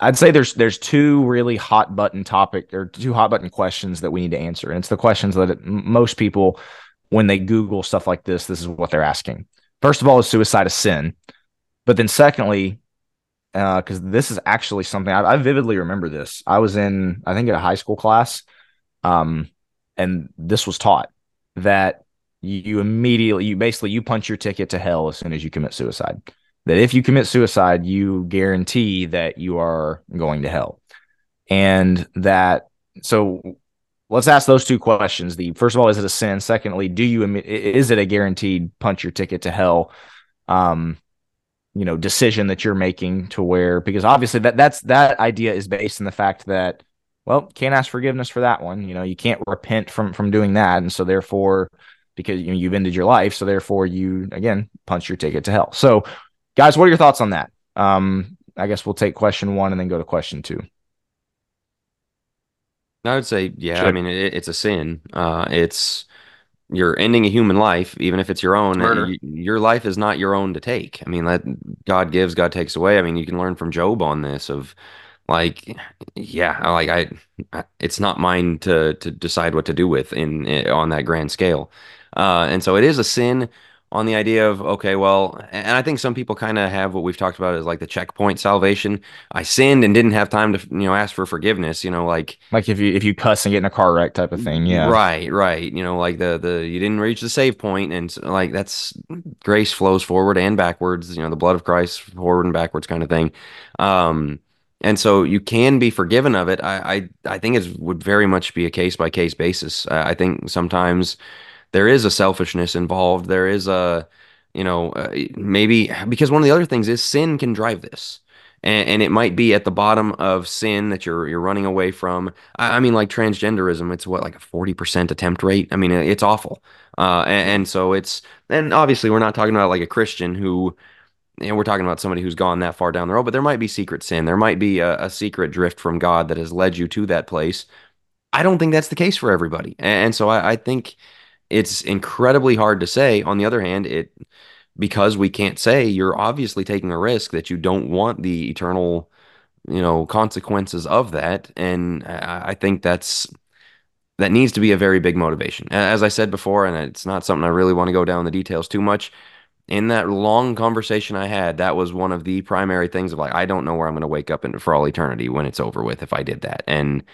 I'd say there's there's two really hot button topic or two hot button questions that we need to answer, and it's the questions that most people, when they Google stuff like this, this is what they're asking. First of all, is suicide a sin? But then, secondly, because uh, this is actually something I, I, vividly remember this. I was in, I think, in a high school class, um, and this was taught that you immediately, you basically, you punch your ticket to hell as soon as you commit suicide that if you commit suicide, you guarantee that you are going to hell. And that, so let's ask those two questions. The first of all, is it a sin? Secondly, do you, is it a guaranteed punch your ticket to hell? Um, you know, decision that you're making to where, because obviously that that's, that idea is based in the fact that, well, can't ask forgiveness for that one. You know, you can't repent from, from doing that. And so therefore, because you know, you've ended your life. So therefore you, again, punch your ticket to hell. So guys, what are your thoughts on that? Um, I guess we'll take question one and then go to question two. I would say, yeah. Sure. I mean, it, it's a sin. Uh, it's you're ending a human life, even if it's your own. You, your life is not your own to take. I mean, that God gives, God takes away. I mean, you can learn from Job on this of like, yeah, like I, it's not mine to to decide what to do with in, in on that grand scale. Uh, and so it is a sin on the idea of okay, well, and I think some people kind of have what we've talked about as like the checkpoint salvation. I sinned and didn't have time to you know ask for forgiveness. You know, like like if you if you cuss and get in a car wreck type of thing. Yeah, right, right. You know, like the the you didn't reach the save point, and like that's grace flows forward and backwards. You know, the blood of Christ forward and backwards kind of thing. Um, and so you can be forgiven of it. I I, I think it would very much be a case by case basis. I think sometimes there is a selfishness involved. There is a, you know, uh, maybe because one of the other things is sin can drive this. And, and, it might be at the bottom of sin that you're you're running away from. I, I mean, like transgenderism, it's what like a forty percent attempt rate. I mean, it's awful. Uh, and, and, so it's and obviously we're not talking about like a Christian who, know, we're talking about somebody who's gone that far down the road. But there might be secret sin. There might be a, a secret drift from God that has led you to that place. I don't think that's the case for everybody. And, and so I, I think it's incredibly hard to say. On the other hand, it because we can't say you're obviously taking a risk that you don't want the eternal, you know, consequences of that. And I think that's that needs to be a very big motivation. As I said before, and it's not something I really want to go down the details too much. In that long conversation I had, that was one of the primary things of like, I don't know where I'm going to wake up in for all eternity when it's over with if I did that. And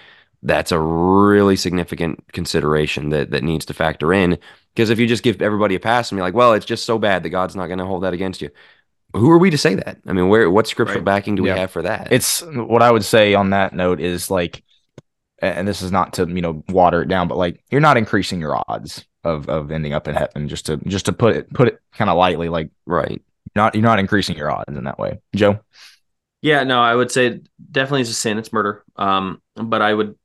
that's a really significant consideration that that needs to factor in. Because if you just give everybody a pass and be like, well, it's just so bad that God's not going to hold that against you. Who are we to say that? I mean, where what scriptural right. backing do yeah. we have for that? It's what I would say on that note is like, and this is not to you know water it down, but like you're not increasing your odds of of ending up in heaven. Just to just to put it put it kind of lightly, like right, not you're not increasing your odds in that way, Joe. Yeah, no, I would say definitely is a sin. It's murder. Um, but I would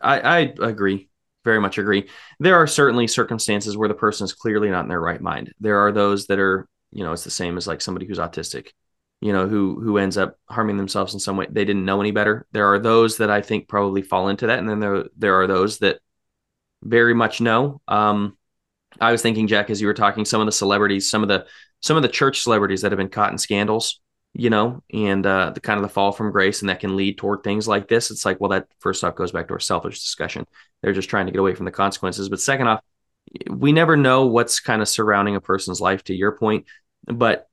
I, I agree, very much agree. There are certainly circumstances where the person is clearly not in their right mind. There are those that are, you know, it's the same as like somebody who's autistic, you know, who who ends up harming themselves in some way. They didn't know any better. There are those that I think probably fall into that, and then there there are those that very much know. Um, I was thinking, Jack, as you were talking, some of the celebrities, some of the some of the church celebrities that have been caught in scandals you know, and uh, the kind of the fall from grace, and that can lead toward things like this. It's like, well, that first off goes back to our selfish discussion. They're just trying to get away from the consequences. But second off, we never know what's kind of surrounding a person's life. To your point, but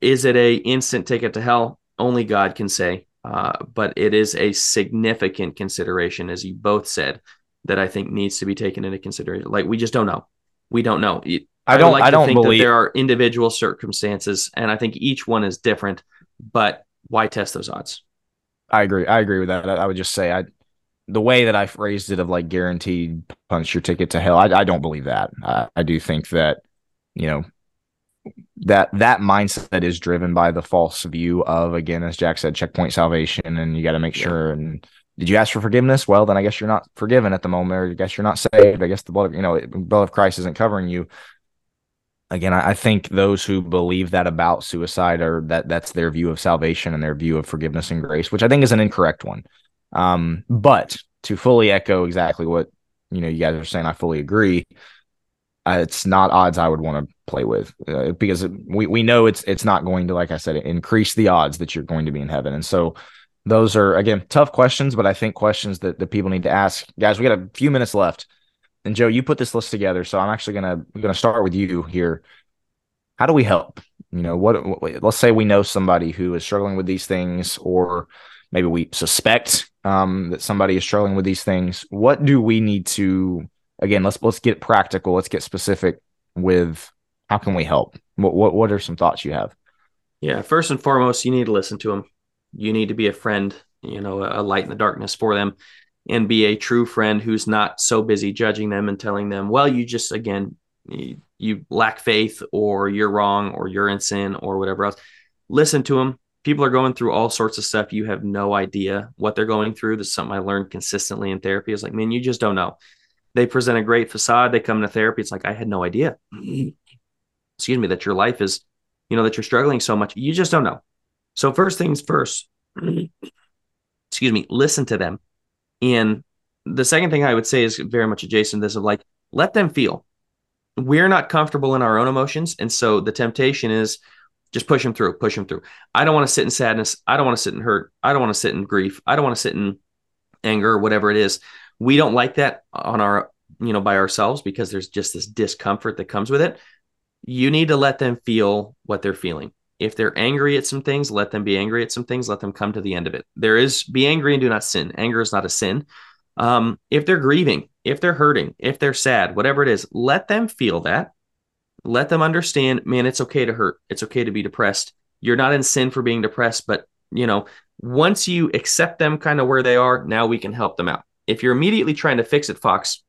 is it a instant ticket to hell? Only God can say. Uh, but it is a significant consideration, as you both said, that I think needs to be taken into consideration. Like we just don't know. We don't know. I don't. I, like I don't think believe that there are individual circumstances, and I think each one is different. But why test those odds? I agree. I agree with that. I, I would just say I, the way that I phrased it of like guaranteed punch your ticket to hell. I, I don't believe that. Uh, I do think that you know that that mindset is driven by the false view of again, as Jack said, checkpoint salvation, and you got to make sure and did you ask for forgiveness? Well, then I guess you're not forgiven at the moment, or I guess you're not saved. I guess the blood of you know, blood of Christ isn't covering you again, I, think those who believe that about suicide are that that's their view of salvation and their view of forgiveness and grace, which I think is an incorrect one. Um, but to fully echo exactly what you know you guys are saying, I fully agree. Uh, it's not odds I would want to play with uh, because we we know it's it's not going to like I said increase the odds that you're going to be in heaven, and so those are again tough questions, but I think questions that that people need to ask. Guys, we got a few minutes left. And Joe, you put this list together, so I'm actually gonna gonna start with you here. How do we help? You know, what, what let's say we know somebody who is struggling with these things, or maybe we suspect um, that somebody is struggling with these things. What do we need to? Again, let's let's get practical. Let's get specific with how can we help? What what what are some thoughts you have? Yeah, first and foremost, you need to listen to them. You need to be a friend, you know, a light in the darkness for them and be a true friend who's not so busy judging them and telling them, well, you just, again, you, you lack faith or you're wrong or you're in sin or whatever else. Listen to them. People are going through all sorts of stuff. You have no idea what they're going through. This is something I learned consistently in therapy. Is like, man, you just don't know. They present a great facade. They come to therapy. It's like, I had no idea. Excuse me, that your life is, you know, that you're struggling so much. You just don't know. So, first things first, excuse me, listen to them and the second thing I would say is very much adjacent to this of like, let them feel. We're not comfortable in our own emotions. And so the temptation is just push them through, push them through. I don't want to sit in sadness. I don't want to sit in hurt. I don't want to sit in grief. I don't want to sit in anger or whatever it is. We don't like that on our, you know, by ourselves because there's just this discomfort that comes with it. you need to let them feel what they're feeling. If they're angry at some things, let them be angry at some things. Let them come to the end of it. There is be angry and do not sin. Anger is not a sin. Um, if they're grieving, if they're hurting, if they're sad, whatever it is, let them feel that. Let them understand, man, it's okay to hurt. It's okay to be depressed. You're not in sin for being depressed, but you know, once you accept them kind of where they are, now we can help them out. If you're immediately trying to fix it, Fox,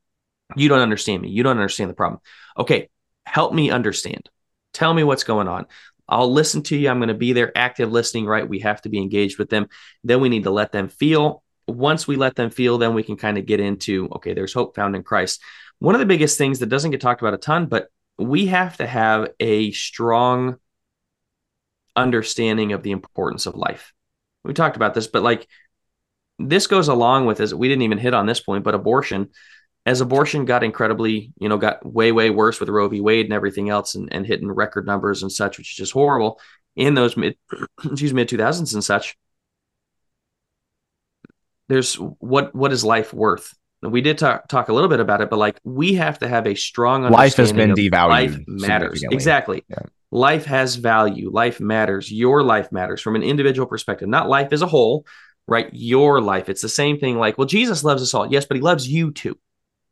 you don't understand me. You don't understand the problem. Okay, help me understand. Tell me what's going on. I'll listen to you. I'm going to be there, active listening, right? We have to be engaged with them. Then we need to let them feel. Once we let them feel, then we can kind of get into okay, there's hope found in Christ. One of the biggest things that doesn't get talked about a ton, but we have to have a strong understanding of the importance of life. We talked about this, but like this goes along with as we didn't even hit on this point, but abortion as abortion got incredibly, you know, got way, way worse with Roe v. Wade and everything else and, and hitting record numbers and such, which is just horrible in those mid, excuse mid 2000s and such. There's what, what is life worth? We did talk, talk a little bit about it, but like we have to have a strong life has been devalued. Life matters. Exactly. Yeah. Life has value. Life matters. Your life matters from an individual perspective, not life as a whole, right? Your life. It's the same thing like, well, Jesus loves us all. Yes, but he loves you too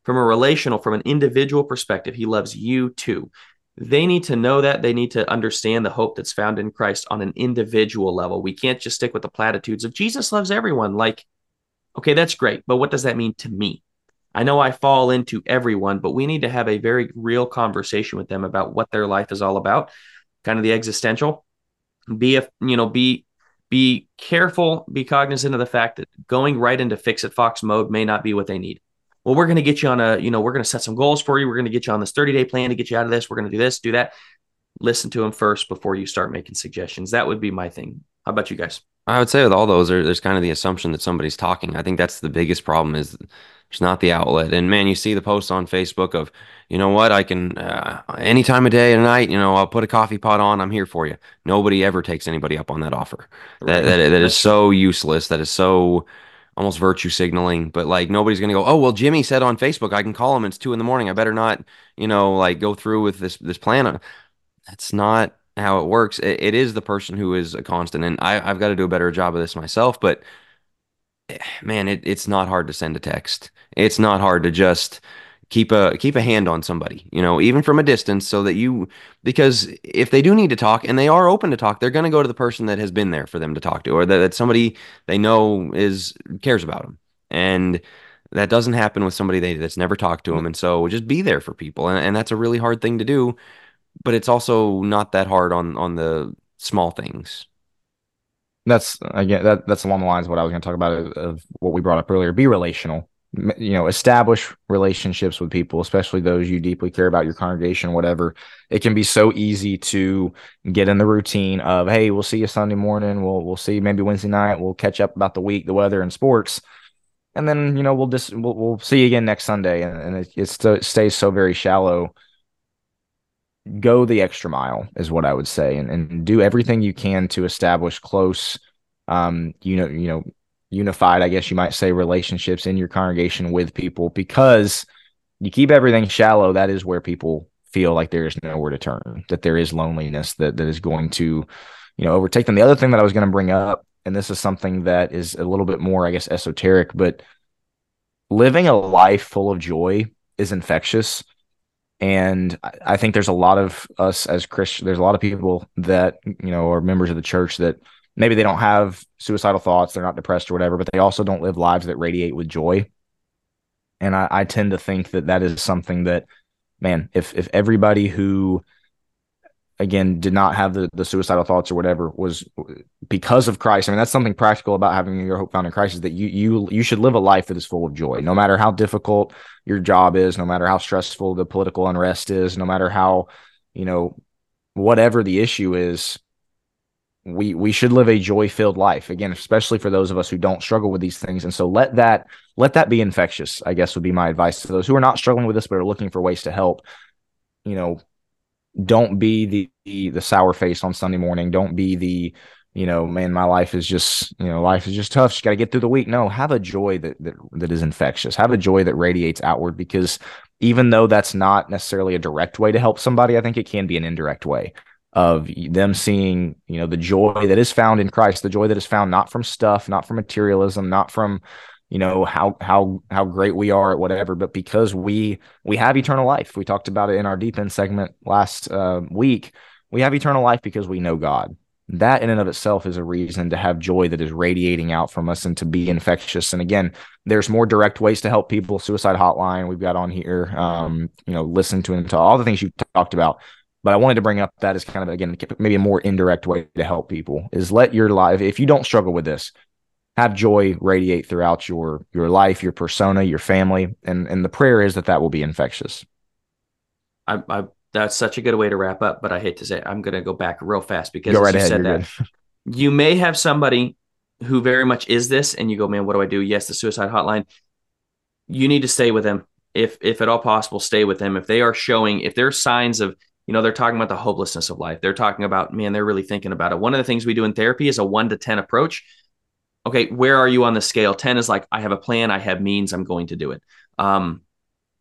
from a relational, from an individual perspective, he loves you too. They need to know that. They need to understand the hope that's found in Christ on an individual level. We can't just stick with the platitudes of Jesus loves everyone. Like, okay, that's great, but what does that mean to me? I know I fall into everyone, but we need to have a very real conversation with them about what their life is all about, kind of the existential. Be a, you know, be be careful, be cognizant of the fact that going right into fix it fox mode may not be what they need well, we're going to get you on a, you know, we're going to set some goals for you. We're going to get you on this 30 day plan to get you out of this. We're going to do this, do that. Listen to them first before you start making suggestions. That would be my thing. How about you guys? I would say with all those, there's kind of the assumption that somebody's talking. I think that's the biggest problem is there's not the outlet. And man, you see the posts on Facebook of, you know what, I can uh, any time of day and night, you know, I'll put a coffee pot on. I'm here for you. Nobody ever takes anybody up on that offer. That that, that is so useless. That is so almost virtue signaling, but like nobody's gonna go, oh well, Jimmy said on Facebook I can call him. It's two in the morning. I better not, you know, like go through with this this plan. That's not how it works. it, it is the person who is a constant, and I, I've got to do a better job of this myself. But eh, man, it, it's not hard to send a text. It's not hard to just keep a keep a hand on somebody you know even from a distance so that you because if they do need to talk and they are open to talk they're going to go to the person that has been there for them to talk to or that, that somebody they know is cares about them and that doesn't happen with somebody they, that's never talked to them and so just be there for people. And, and that's a really hard thing to do but it's also not that hard on on the small things. That's again that that's along the lines of what I was going to talk about of, of what we brought up earlier. Be relational you know establish relationships with people especially those you deeply care about your congregation whatever it can be so easy to get in the routine of hey we'll see you sunday morning. We'll we'll see maybe wednesday night. We'll catch up about the week the weather and sports. And then you know we'll just we'll, we'll see you again next sunday. And, and it, it st- stays so very shallow. Go the extra mile is what i would say and, and do everything you can to establish close um you know you know unified, I guess you might say, relationships in your congregation with people because you keep everything shallow. That is where people feel like there is nowhere to turn, that there is loneliness that, that is going to, you know, overtake them. The other thing that I was going to bring up, and this is something that is a little bit more, I guess, esoteric, but living a life full of joy is infectious. And I think there's a lot of us as Christians, there's a lot of people that, you know, are members of the church that maybe they don't have suicidal thoughts, they're not depressed or whatever, but they also don't live lives that radiate with joy. And I, I tend to think that that is something that, man, if if everybody who again did not have the, the suicidal thoughts or whatever was because of Christ. I mean, that's something practical about having your hope found in Christ is that you you you should live a life that is full of joy, no matter how difficult your job is, no matter how stressful the political unrest is, no matter how, you know, whatever the issue is, we we should live a joy filled life. Again especially for those of us who don't struggle with these things. And so let that let that be infectious i guess would be my advice to those who are not struggling with this but are looking for ways to help. You know don't be the the, the sour face on sunday morning. Don't be the you know man my life is just you know life is just tough. Just got to get through the week. No have a joy that, that that is infectious. Have a joy that radiates outward because even though that's not necessarily a direct way to help somebody, I think it can be an indirect way of them seeing, you know, the joy that is found in Christ, the joy that is found not from stuff, not from materialism, not from, you know, how how how great we are at whatever, but because we we have eternal life. We talked about it in our deep end segment last uh, week. We have eternal life because we know God that in and of itself is a reason to have joy that is radiating out from us and to be infectious. And again, there's more direct ways to help people. Suicide hotline we've got on here. Um, you know, listen to and to all the things you've talked about. But I wanted to bring up that as kind of again maybe a more indirect way to help people is let your life. If you don't struggle with this, have joy radiate throughout your your life, your persona, your family, and and the prayer is that that will be infectious. I, I that's such a good way to wrap up. But I hate to say, it, I'm going to go back real fast because right you ahead, said that you may have somebody who very much is this, and you go, man, what do I do? Yes, the suicide hotline. You need to stay with them if if at all possible. Stay with them if they are showing if there are signs of you know they're talking about the hopelessness of life. They're talking about man, they're really thinking about it. One of the things we do in therapy is a one to ten approach. Okay, where are you on the scale? Ten is like I have a plan, I have means, I'm going to do it. Um,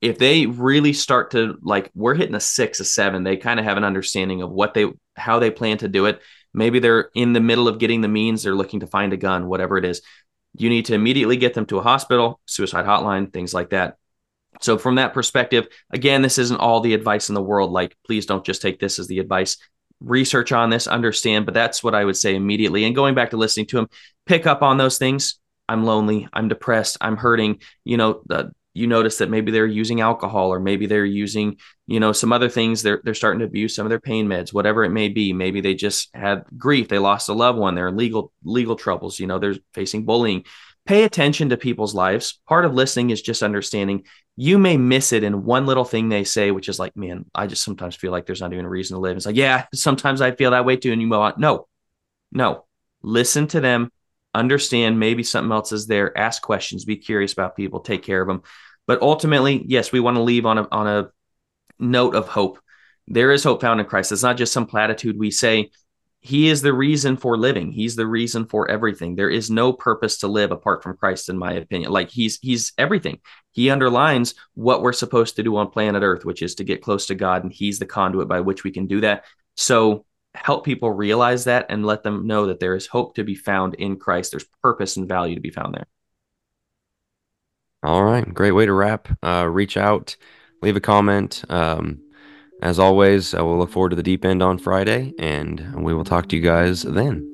if they really start to like we're hitting a six a seven they kind of have an understanding of what they how they plan to do it maybe they're in the middle of getting the means they're looking to find a gun whatever it is you need to immediately get them to a hospital suicide hotline things like that so from that perspective again this isn't all the advice in the world. Like please don't just take this as the advice. Research on this understand but that's what i would say immediately. And going back to listening to him pick up on those things. I'm lonely. I'm depressed. I'm hurting. You know the you notice that maybe they're using alcohol or maybe they're using you know some other things. They're they're starting to abuse some of their pain meds whatever it may be. Maybe they just had grief. They lost a loved one. They're in legal legal troubles. You know they're facing bullying. Pay attention to people's lives. Part of listening is just understanding you may miss it in one little thing they say which is like man i just sometimes feel like there's not even a reason to live. It's like yeah sometimes i feel that way too and you move on. No no. Listen to them understand maybe something else is there ask questions be curious about people take care of them but ultimately yes we want to leave on a on a note of hope. There is hope found in christ. It's not just some platitude we say he is the reason for living he's the reason for everything there is no purpose to live apart from christ in my opinion like he's he's everything he underlines what we're supposed to do on planet earth which is to get close to god and he's the conduit by which we can do that so help people realize that and let them know that there is hope to be found in Christ. There's purpose and value to be found there. All right. Great way to wrap. Uh, reach out, leave a comment. Um, as always, I will look forward to the deep end on Friday, and we will talk to you guys then.